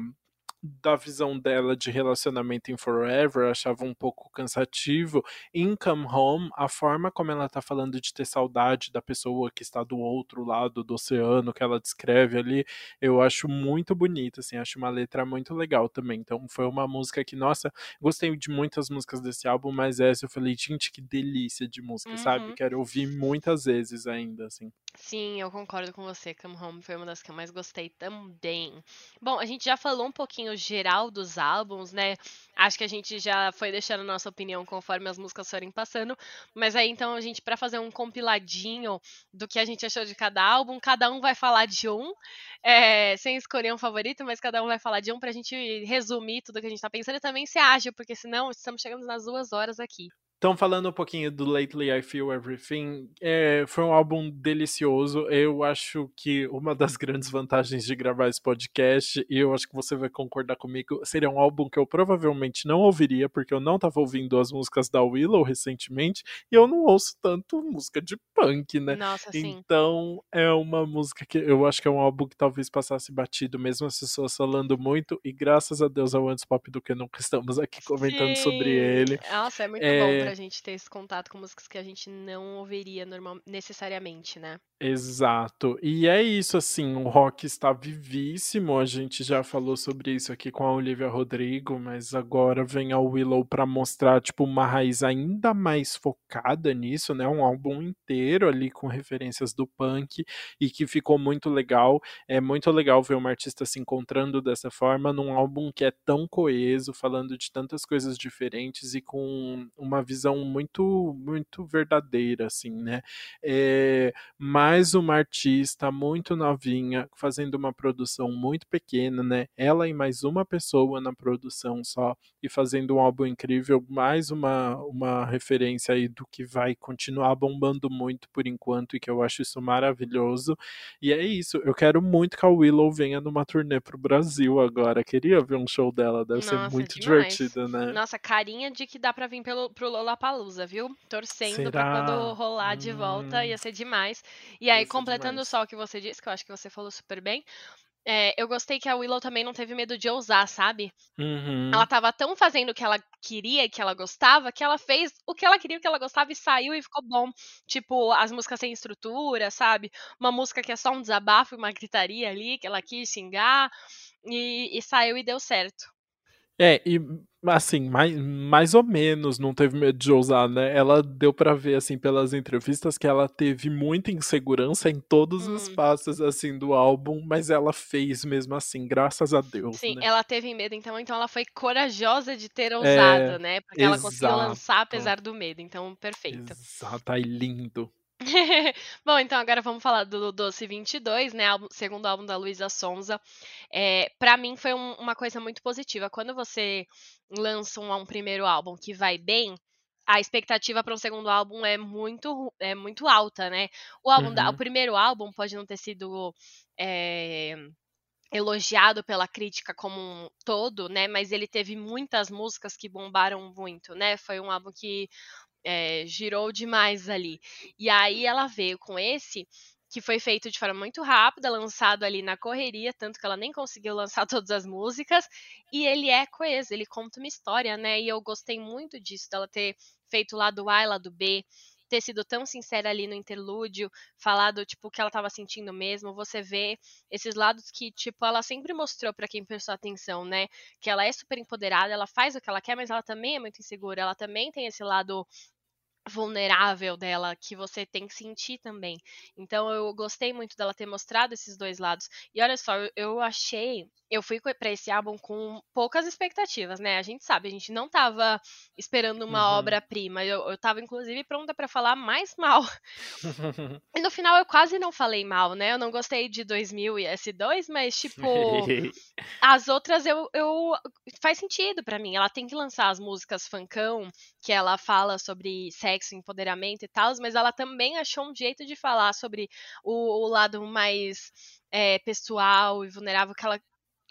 da visão dela de relacionamento em Forever, achava um pouco cansativo. Em Come Home, a forma como ela tá falando de ter saudade da pessoa que está do outro lado do oceano, que ela descreve ali, eu acho muito bonita, assim, acho uma letra muito legal também. Então foi uma música que, nossa, gostei de muitas músicas desse álbum, mas essa eu falei, gente, que delícia de música, uhum. sabe? Quero ouvir muitas vezes ainda, assim. Sim, eu concordo com você. Come Home foi uma das que eu mais gostei também. Bom, a gente já falou um pouquinho geral dos álbuns, né? Acho que a gente já foi deixando nossa opinião conforme as músicas forem passando. Mas aí então a gente, para fazer um compiladinho do que a gente achou de cada álbum, cada um vai falar de um, é, sem escolher um favorito, mas cada um vai falar de um pra gente resumir tudo que a gente tá pensando e também ser ágil, porque senão estamos chegando nas duas horas aqui. Então, falando um pouquinho do Lately I Feel Everything, é, foi um álbum delicioso. Eu acho que uma [laughs] das grandes vantagens de gravar esse podcast, e eu acho que você vai concordar comigo, seria um álbum que eu provavelmente não ouviria, porque eu não estava ouvindo as músicas da Willow recentemente, e eu não ouço tanto música de punk, né? Nossa, sim. Então, é uma música que eu acho que é um álbum que talvez passasse batido, mesmo as pessoas falando muito, e graças a Deus ao Antes Pop do que nunca estamos aqui comentando sim. sobre ele. Nossa, é muito é... bom pra a gente ter esse contato com músicas que a gente não ouviria normal, necessariamente, né? Exato. E é isso, assim, o rock está vivíssimo. A gente já falou sobre isso aqui com a Olivia Rodrigo, mas agora vem a Willow para mostrar, tipo, uma raiz ainda mais focada nisso, né? Um álbum inteiro ali com referências do punk e que ficou muito legal. É muito legal ver uma artista se encontrando dessa forma num álbum que é tão coeso, falando de tantas coisas diferentes e com uma visão muito, muito verdadeira, assim, né? É, mais uma artista muito novinha, fazendo uma produção muito pequena, né? Ela e mais uma pessoa na produção só, e fazendo um álbum incrível, mais uma, uma referência aí do que vai continuar bombando muito por enquanto, e que eu acho isso maravilhoso. E é isso, eu quero muito que a Willow venha numa turnê pro Brasil agora. Queria ver um show dela, deve Nossa, ser muito demais. divertido, né? Nossa, carinha de que dá pra vir pelo, pro Lollapalooza, viu? Torcendo Será? pra quando rolar de volta, hum. ia ser demais. E aí, completando demais. só o que você disse, que eu acho que você falou super bem. É, eu gostei que a Willow também não teve medo de ousar, sabe? Uhum. Ela tava tão fazendo o que ela queria, que ela gostava, que ela fez o que ela queria, o que ela gostava e saiu e ficou bom. Tipo, as músicas sem estrutura, sabe? Uma música que é só um desabafo e uma gritaria ali, que ela quis xingar, e, e saiu e deu certo. É, e assim, mais, mais ou menos não teve medo de ousar, né? Ela deu para ver, assim, pelas entrevistas que ela teve muita insegurança em todos hum. os passos, assim, do álbum, mas ela fez mesmo assim, graças a Deus. Sim, né? ela teve medo, então, então ela foi corajosa de ter ousado, é, né? Porque exato. ela conseguiu lançar apesar do medo, então, perfeito. Exato, aí lindo. [laughs] Bom, então agora vamos falar do Doce 22, né? Álbum, segundo álbum da Luísa Sonza. É, para mim foi um, uma coisa muito positiva. Quando você lança um, um primeiro álbum que vai bem, a expectativa para um segundo álbum é muito, é muito alta, né? O, álbum uhum. da, o primeiro álbum pode não ter sido é, elogiado pela crítica como um todo, né? Mas ele teve muitas músicas que bombaram muito, né? Foi um álbum que é, girou demais ali. E aí ela veio com esse que foi feito de forma muito rápida, lançado ali na correria, tanto que ela nem conseguiu [laughs] lançar todas as músicas, e ele é coeso, ele conta uma história, né? E eu gostei muito disso, dela ter feito lá do A e lá do B, ter sido tão sincera ali no interlúdio, falado tipo o que ela estava sentindo mesmo, você vê esses lados que tipo ela sempre mostrou para quem prestou atenção, né? Que ela é super empoderada, ela faz o que ela quer, mas ela também é muito insegura, ela também tem esse lado vulnerável dela que você tem que sentir também. Então eu gostei muito dela ter mostrado esses dois lados. E olha só, eu achei, eu fui para esse álbum com poucas expectativas, né? A gente sabe, a gente não tava esperando uma uhum. obra-prima. Eu, eu tava inclusive pronta para falar mais [laughs] mal. [laughs] e no final eu quase não falei mal, né? Eu não gostei de 2000 e S2, mas tipo, [laughs] as outras eu, eu faz sentido para mim. Ela tem que lançar as músicas funkão que ela fala sobre sexo sexo, empoderamento e tal, mas ela também achou um jeito de falar sobre o, o lado mais é, pessoal e vulnerável que ela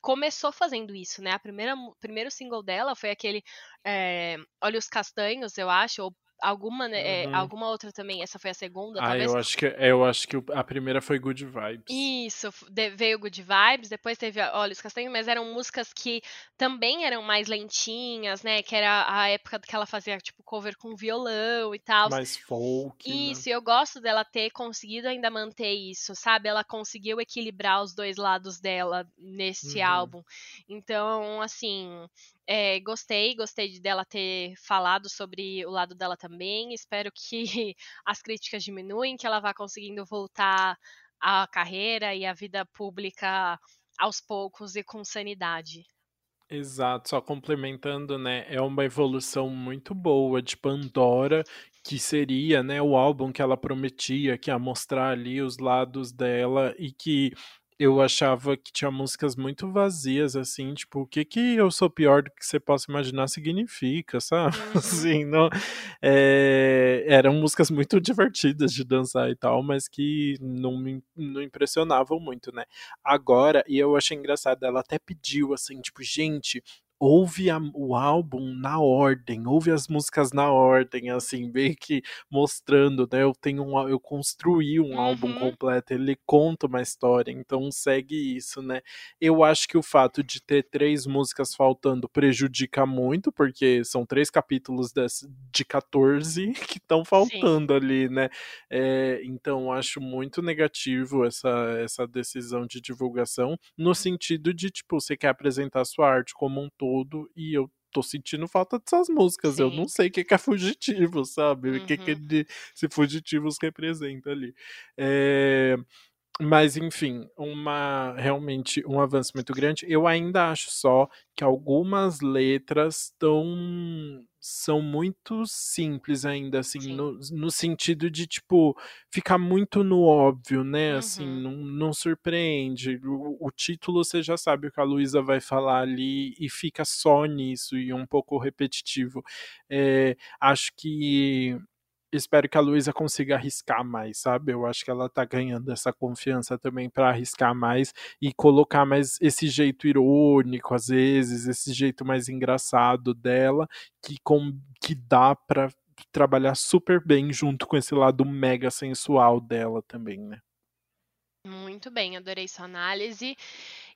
começou fazendo isso, né? A primeira, primeiro single dela foi aquele é, Olhos Castanhos, eu acho, ou alguma, né, uhum. é, alguma outra também. Essa foi a segunda, ah, talvez. eu acho que eu acho que a primeira foi Good Vibes. Isso, veio Good Vibes, depois teve Olhos Castanhos, mas eram músicas que também eram mais lentinhas, né? Que era a época que ela fazia tipo cover com violão e tal. Mais folk. Né? Isso, né? eu gosto dela ter conseguido ainda manter isso, sabe? Ela conseguiu equilibrar os dois lados dela nesse uhum. álbum. Então, assim, é, gostei, gostei dela ter falado sobre o lado dela também. Espero que [laughs] as críticas diminuem, que ela vá conseguindo voltar à carreira e à vida pública aos poucos e com sanidade. Exato, só complementando, né? É uma evolução muito boa de Pandora, que seria, né, o álbum que ela prometia, que ia mostrar ali os lados dela e que eu achava que tinha músicas muito vazias, assim, tipo, o que que eu sou pior do que você possa imaginar significa, sabe? [laughs] Uhum. Assim, não, é, eram músicas muito divertidas de dançar e tal, mas que não me não impressionavam muito, né? Agora, e eu achei engraçado, ela até pediu, assim, tipo, gente, ouve a, o álbum na ordem, ouve as músicas na ordem, assim, meio que mostrando, né? Eu tenho um, eu construí um uhum. álbum completo, ele conta uma história, então segue isso, né? Eu acho que o fato de ter três músicas faltando prejudica muito, porque são três capítulos de 14 [laughs] que estão faltando Sim. ali, né? É, então acho muito negativo essa, essa decisão de divulgação, no sentido de, tipo, você quer apresentar sua arte como um todo todo e eu tô sentindo falta dessas músicas. Sim. Eu não sei o que é fugitivo, sabe? O que, que uhum. de, se fugitivos representa ali. É, mas, enfim, uma realmente um avanço muito grande. Eu ainda acho só que algumas letras estão são muito simples ainda, assim, no, no, sentido de, tipo, ficar muito no óbvio, né? Assim, uhum. Assim, não, não surpreende. O, o, título você já sabe o que a Luísa vai falar ali e fica só nisso e um pouco repetitivo. É, acho que espero que a Luísa consiga arriscar mais, sabe? Eu acho que ela tá ganhando essa confiança também para arriscar mais e colocar mais esse jeito irônico, às vezes, esse jeito mais engraçado dela, que, com, que dá para trabalhar super bem junto com esse lado mega sensual dela também, né? Muito bem, adorei sua análise.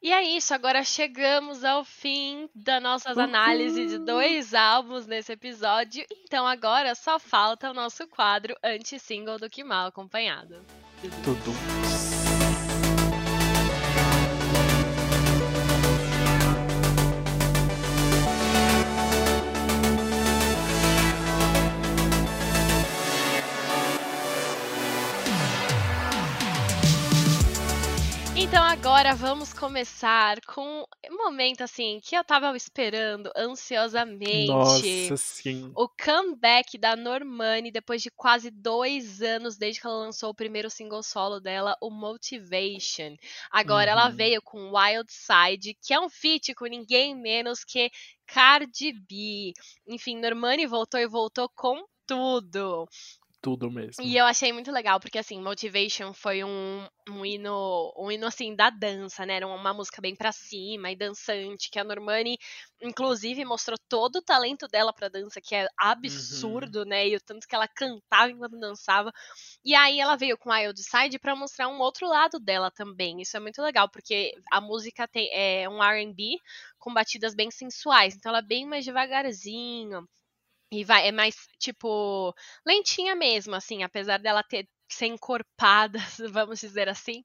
E é isso, agora chegamos ao fim das nossas análises de dois álbuns nesse episódio. Então agora só falta o nosso quadro anti-single do Que Mal Acompanhado. Tudo. Então agora vamos começar com um momento assim que eu tava esperando ansiosamente. Nossa, sim. O comeback da Normani depois de quase dois anos desde que ela lançou o primeiro single solo dela, o Motivation. Agora uhum. ela veio com Wild Side, que é um feat com ninguém menos que Cardi B. Enfim, Normani voltou e voltou com tudo tudo mesmo. E eu achei muito legal, porque assim, Motivation foi um, um hino, um hino assim da dança, né? Era uma música bem pra cima e dançante, que a Normani, inclusive, mostrou todo o talento dela pra dança, que é absurdo, uhum. né? E o tanto que ela cantava enquanto dançava. E aí ela veio com Wild Side pra mostrar um outro lado dela também. Isso é muito legal, porque a música tem é um R&B com batidas bem sensuais, então ela é bem mais devagarzinho e vai, é mais, tipo, lentinha mesmo, assim, apesar dela ter ser encorpada, [laughs] vamos dizer assim,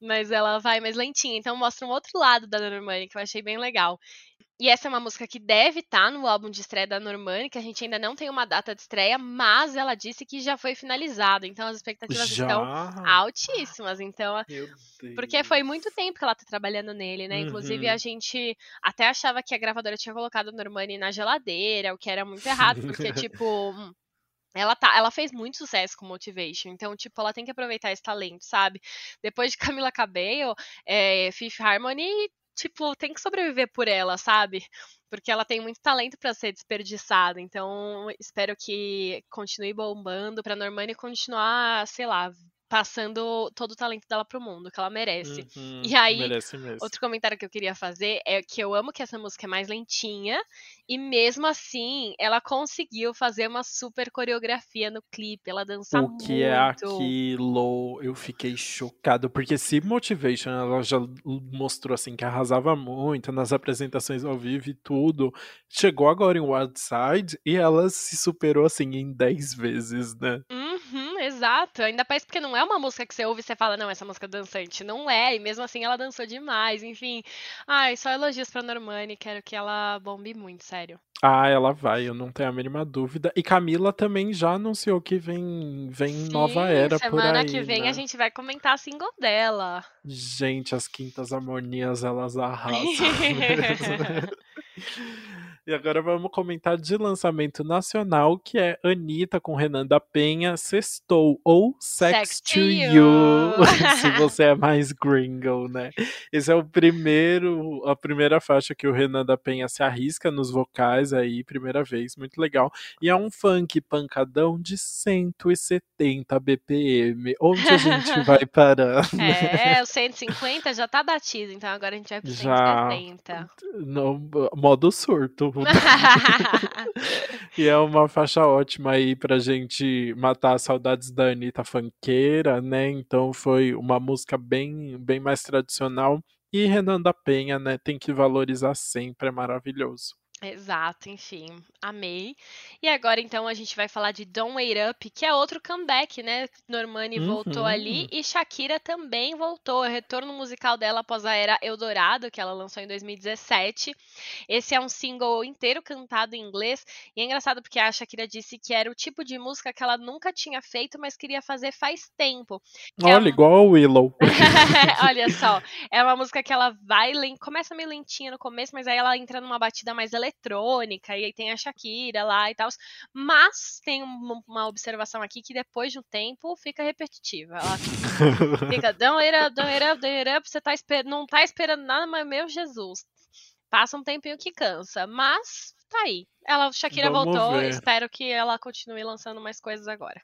mas ela vai mais lentinha. Então mostra um outro lado da Normani que eu achei bem legal. E essa é uma música que deve estar tá no álbum de estreia da Normani, que a gente ainda não tem uma data de estreia, mas ela disse que já foi finalizado. Então as expectativas já? estão altíssimas. Então, porque foi muito tempo que ela tá trabalhando nele, né? Uhum. Inclusive a gente até achava que a gravadora tinha colocado a Normani na geladeira, o que era muito errado, porque [laughs] tipo ela, tá, ela fez muito sucesso com Motivation, então, tipo, ela tem que aproveitar esse talento, sabe? Depois de [laughs] Camila Cabello, é, Fifth Harmony, tipo, tem que sobreviver por ela, sabe? Porque ela tem muito talento para ser desperdiçado, então espero que continue bombando pra Normani continuar, sei lá, passando todo o talento dela pro mundo, que ela merece. Uhum, E aí, merece mesmo. Outro comentário que eu queria fazer é que eu amo que essa música é mais lentinha e mesmo assim ela conseguiu fazer uma super coreografia no clipe, ela dança O muito. que é aquilo? Eu fiquei chocado, porque se Motivation ela já mostrou assim que arrasava muito nas apresentações ao vivo e tudo, chegou agora em Wildside e ela se superou assim em 10 vezes, né? Uhum, exato. Ainda mais porque não é uma música que você ouve e você fala, não, essa música é dançante. Não é, e mesmo assim ela dançou demais, enfim. Ai, só elogios pra Normani, quero que ela bombe muito, sério. Ah, ela vai, eu não tenho a mínima dúvida. E Camila também já anunciou que vem, vem nova Sim, era por semana aí, que vem né? a gente vai comentar a single dela. Gente, as quintas harmonias, elas arrasam. [laughs] [laughs] E agora vamos comentar de lançamento nacional, que é Anitta com Renan da Penha, Sextou, ou Sex, Sex to You, You. [laughs] se você é mais gringo, né? Esse é o primeiro, a primeira faixa que o Renan da Penha se arrisca nos vocais aí, primeira vez, muito legal. E é um funk pancadão de 170 BPM. Onde a gente [laughs] vai parar? É, o 150 já tá batido, então agora a gente vai pro Já. 170. No modo surto. [laughs] E é uma faixa ótima aí pra gente matar as saudades da Anitta funkeira, né? Então foi uma música bem, bem mais tradicional. E Renan da Penha, né? Tem que valorizar sempre, é maravilhoso. Exato, enfim, amei. E agora então a gente vai falar de Don't Wait Up, que é outro comeback, né? Normani voltou ali Uhum. e Shakira também voltou. É o retorno musical dela após a era Eldorado, que ela lançou em 2017. Esse é um single inteiro cantado em inglês e é engraçado porque a Shakira disse que era o tipo de música que ela nunca tinha feito, mas queria fazer faz tempo. É Olha, um- igual a Willow. [laughs] Olha só, é uma música que ela vai, começa meio lentinha no começo, mas aí ela entra numa batida mais eletrônica, e aí tem a Shakira lá e tal. Mas tem um- uma observação aqui que depois de um tempo fica repetitiva. Ela fica, don't it up, don't it up, don't it up, você tá não tá esperando nada, mas meu Jesus. Passa um tempinho que cansa, mas tá aí. Ela, Shakira Vamos voltou, ver. espero que ela continue lançando mais coisas agora.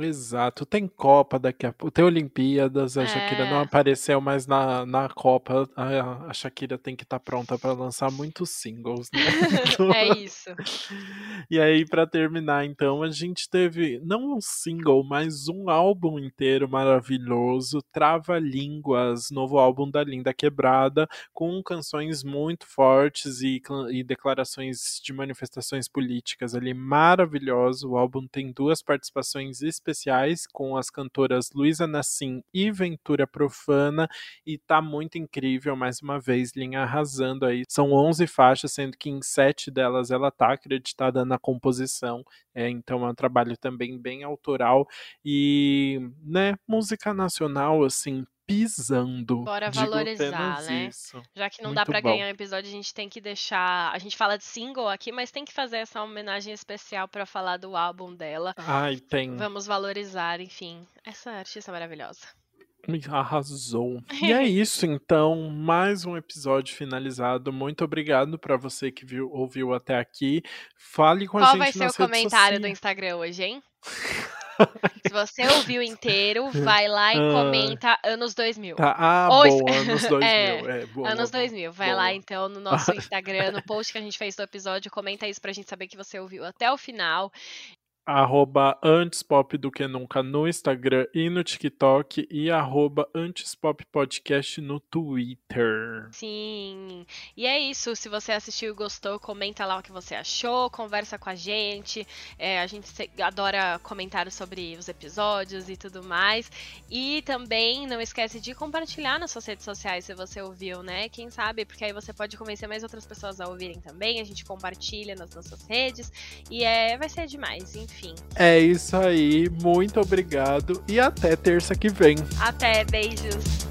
Exato. Tem Copa daqui a pouco. Tem Olimpíadas. A Shakira não É. apareceu, mas na, na Copa a, a Shakira tem que estar pronta pra lançar muitos singles, né? [laughs] é isso. [laughs] E aí, pra terminar, então, a gente teve não um single, mas um álbum inteiro maravilhoso, Trava Línguas, novo álbum da Linda Quebrada, com canções muito fortes e, e declarações de manifestações políticas ali maravilhoso. O álbum tem duas participações especiais com as cantoras Luísa Nassim e Ventura Profana e tá muito incrível mais uma vez, Linha arrasando aí. São 11 faixas, sendo que em sete delas ela tá acreditada na composição. É, então é um trabalho também bem autoral e, né, música nacional assim pisando. Bora Digo valorizar, né? isso. Já que não Muito dá pra bom. ganhar um episódio, a gente tem que deixar. A gente fala de single aqui, mas tem que fazer essa homenagem especial pra falar do álbum dela. Ai, tem. Vamos valorizar, enfim, essa artista maravilhosa. Arrasou. E é [laughs] isso, então. Mais um episódio finalizado. Muito obrigado pra você que viu, ouviu até aqui. Fale com a Qual gente vai ser o comentário do sociais. Instagram hoje, hein? [laughs] [laughs] Se você ouviu inteiro, vai lá e Ah. comenta anos 2000. Tá, ah, Ou anos 2000. [laughs] É, É, Anos boa. 2000. Vai lá então no nosso [laughs] Instagram, no post que a gente fez do episódio, comenta isso pra gente saber que você ouviu até o final. Arroba antes pop do que nunca no Instagram e no TikTok e arroba antes pop podcast no Twitter. Sim. E é isso. Se você assistiu e gostou, comenta lá o que você achou, conversa com a gente. É, a gente adora comentários sobre os episódios e tudo mais. E também não esquece de compartilhar nas suas redes sociais se você ouviu, né? Quem sabe, porque aí você pode convencer mais outras pessoas a ouvirem também. A gente compartilha nas nossas redes. E é, vai ser demais, enfim. É isso aí, muito obrigado e até terça que vem. Até, beijos!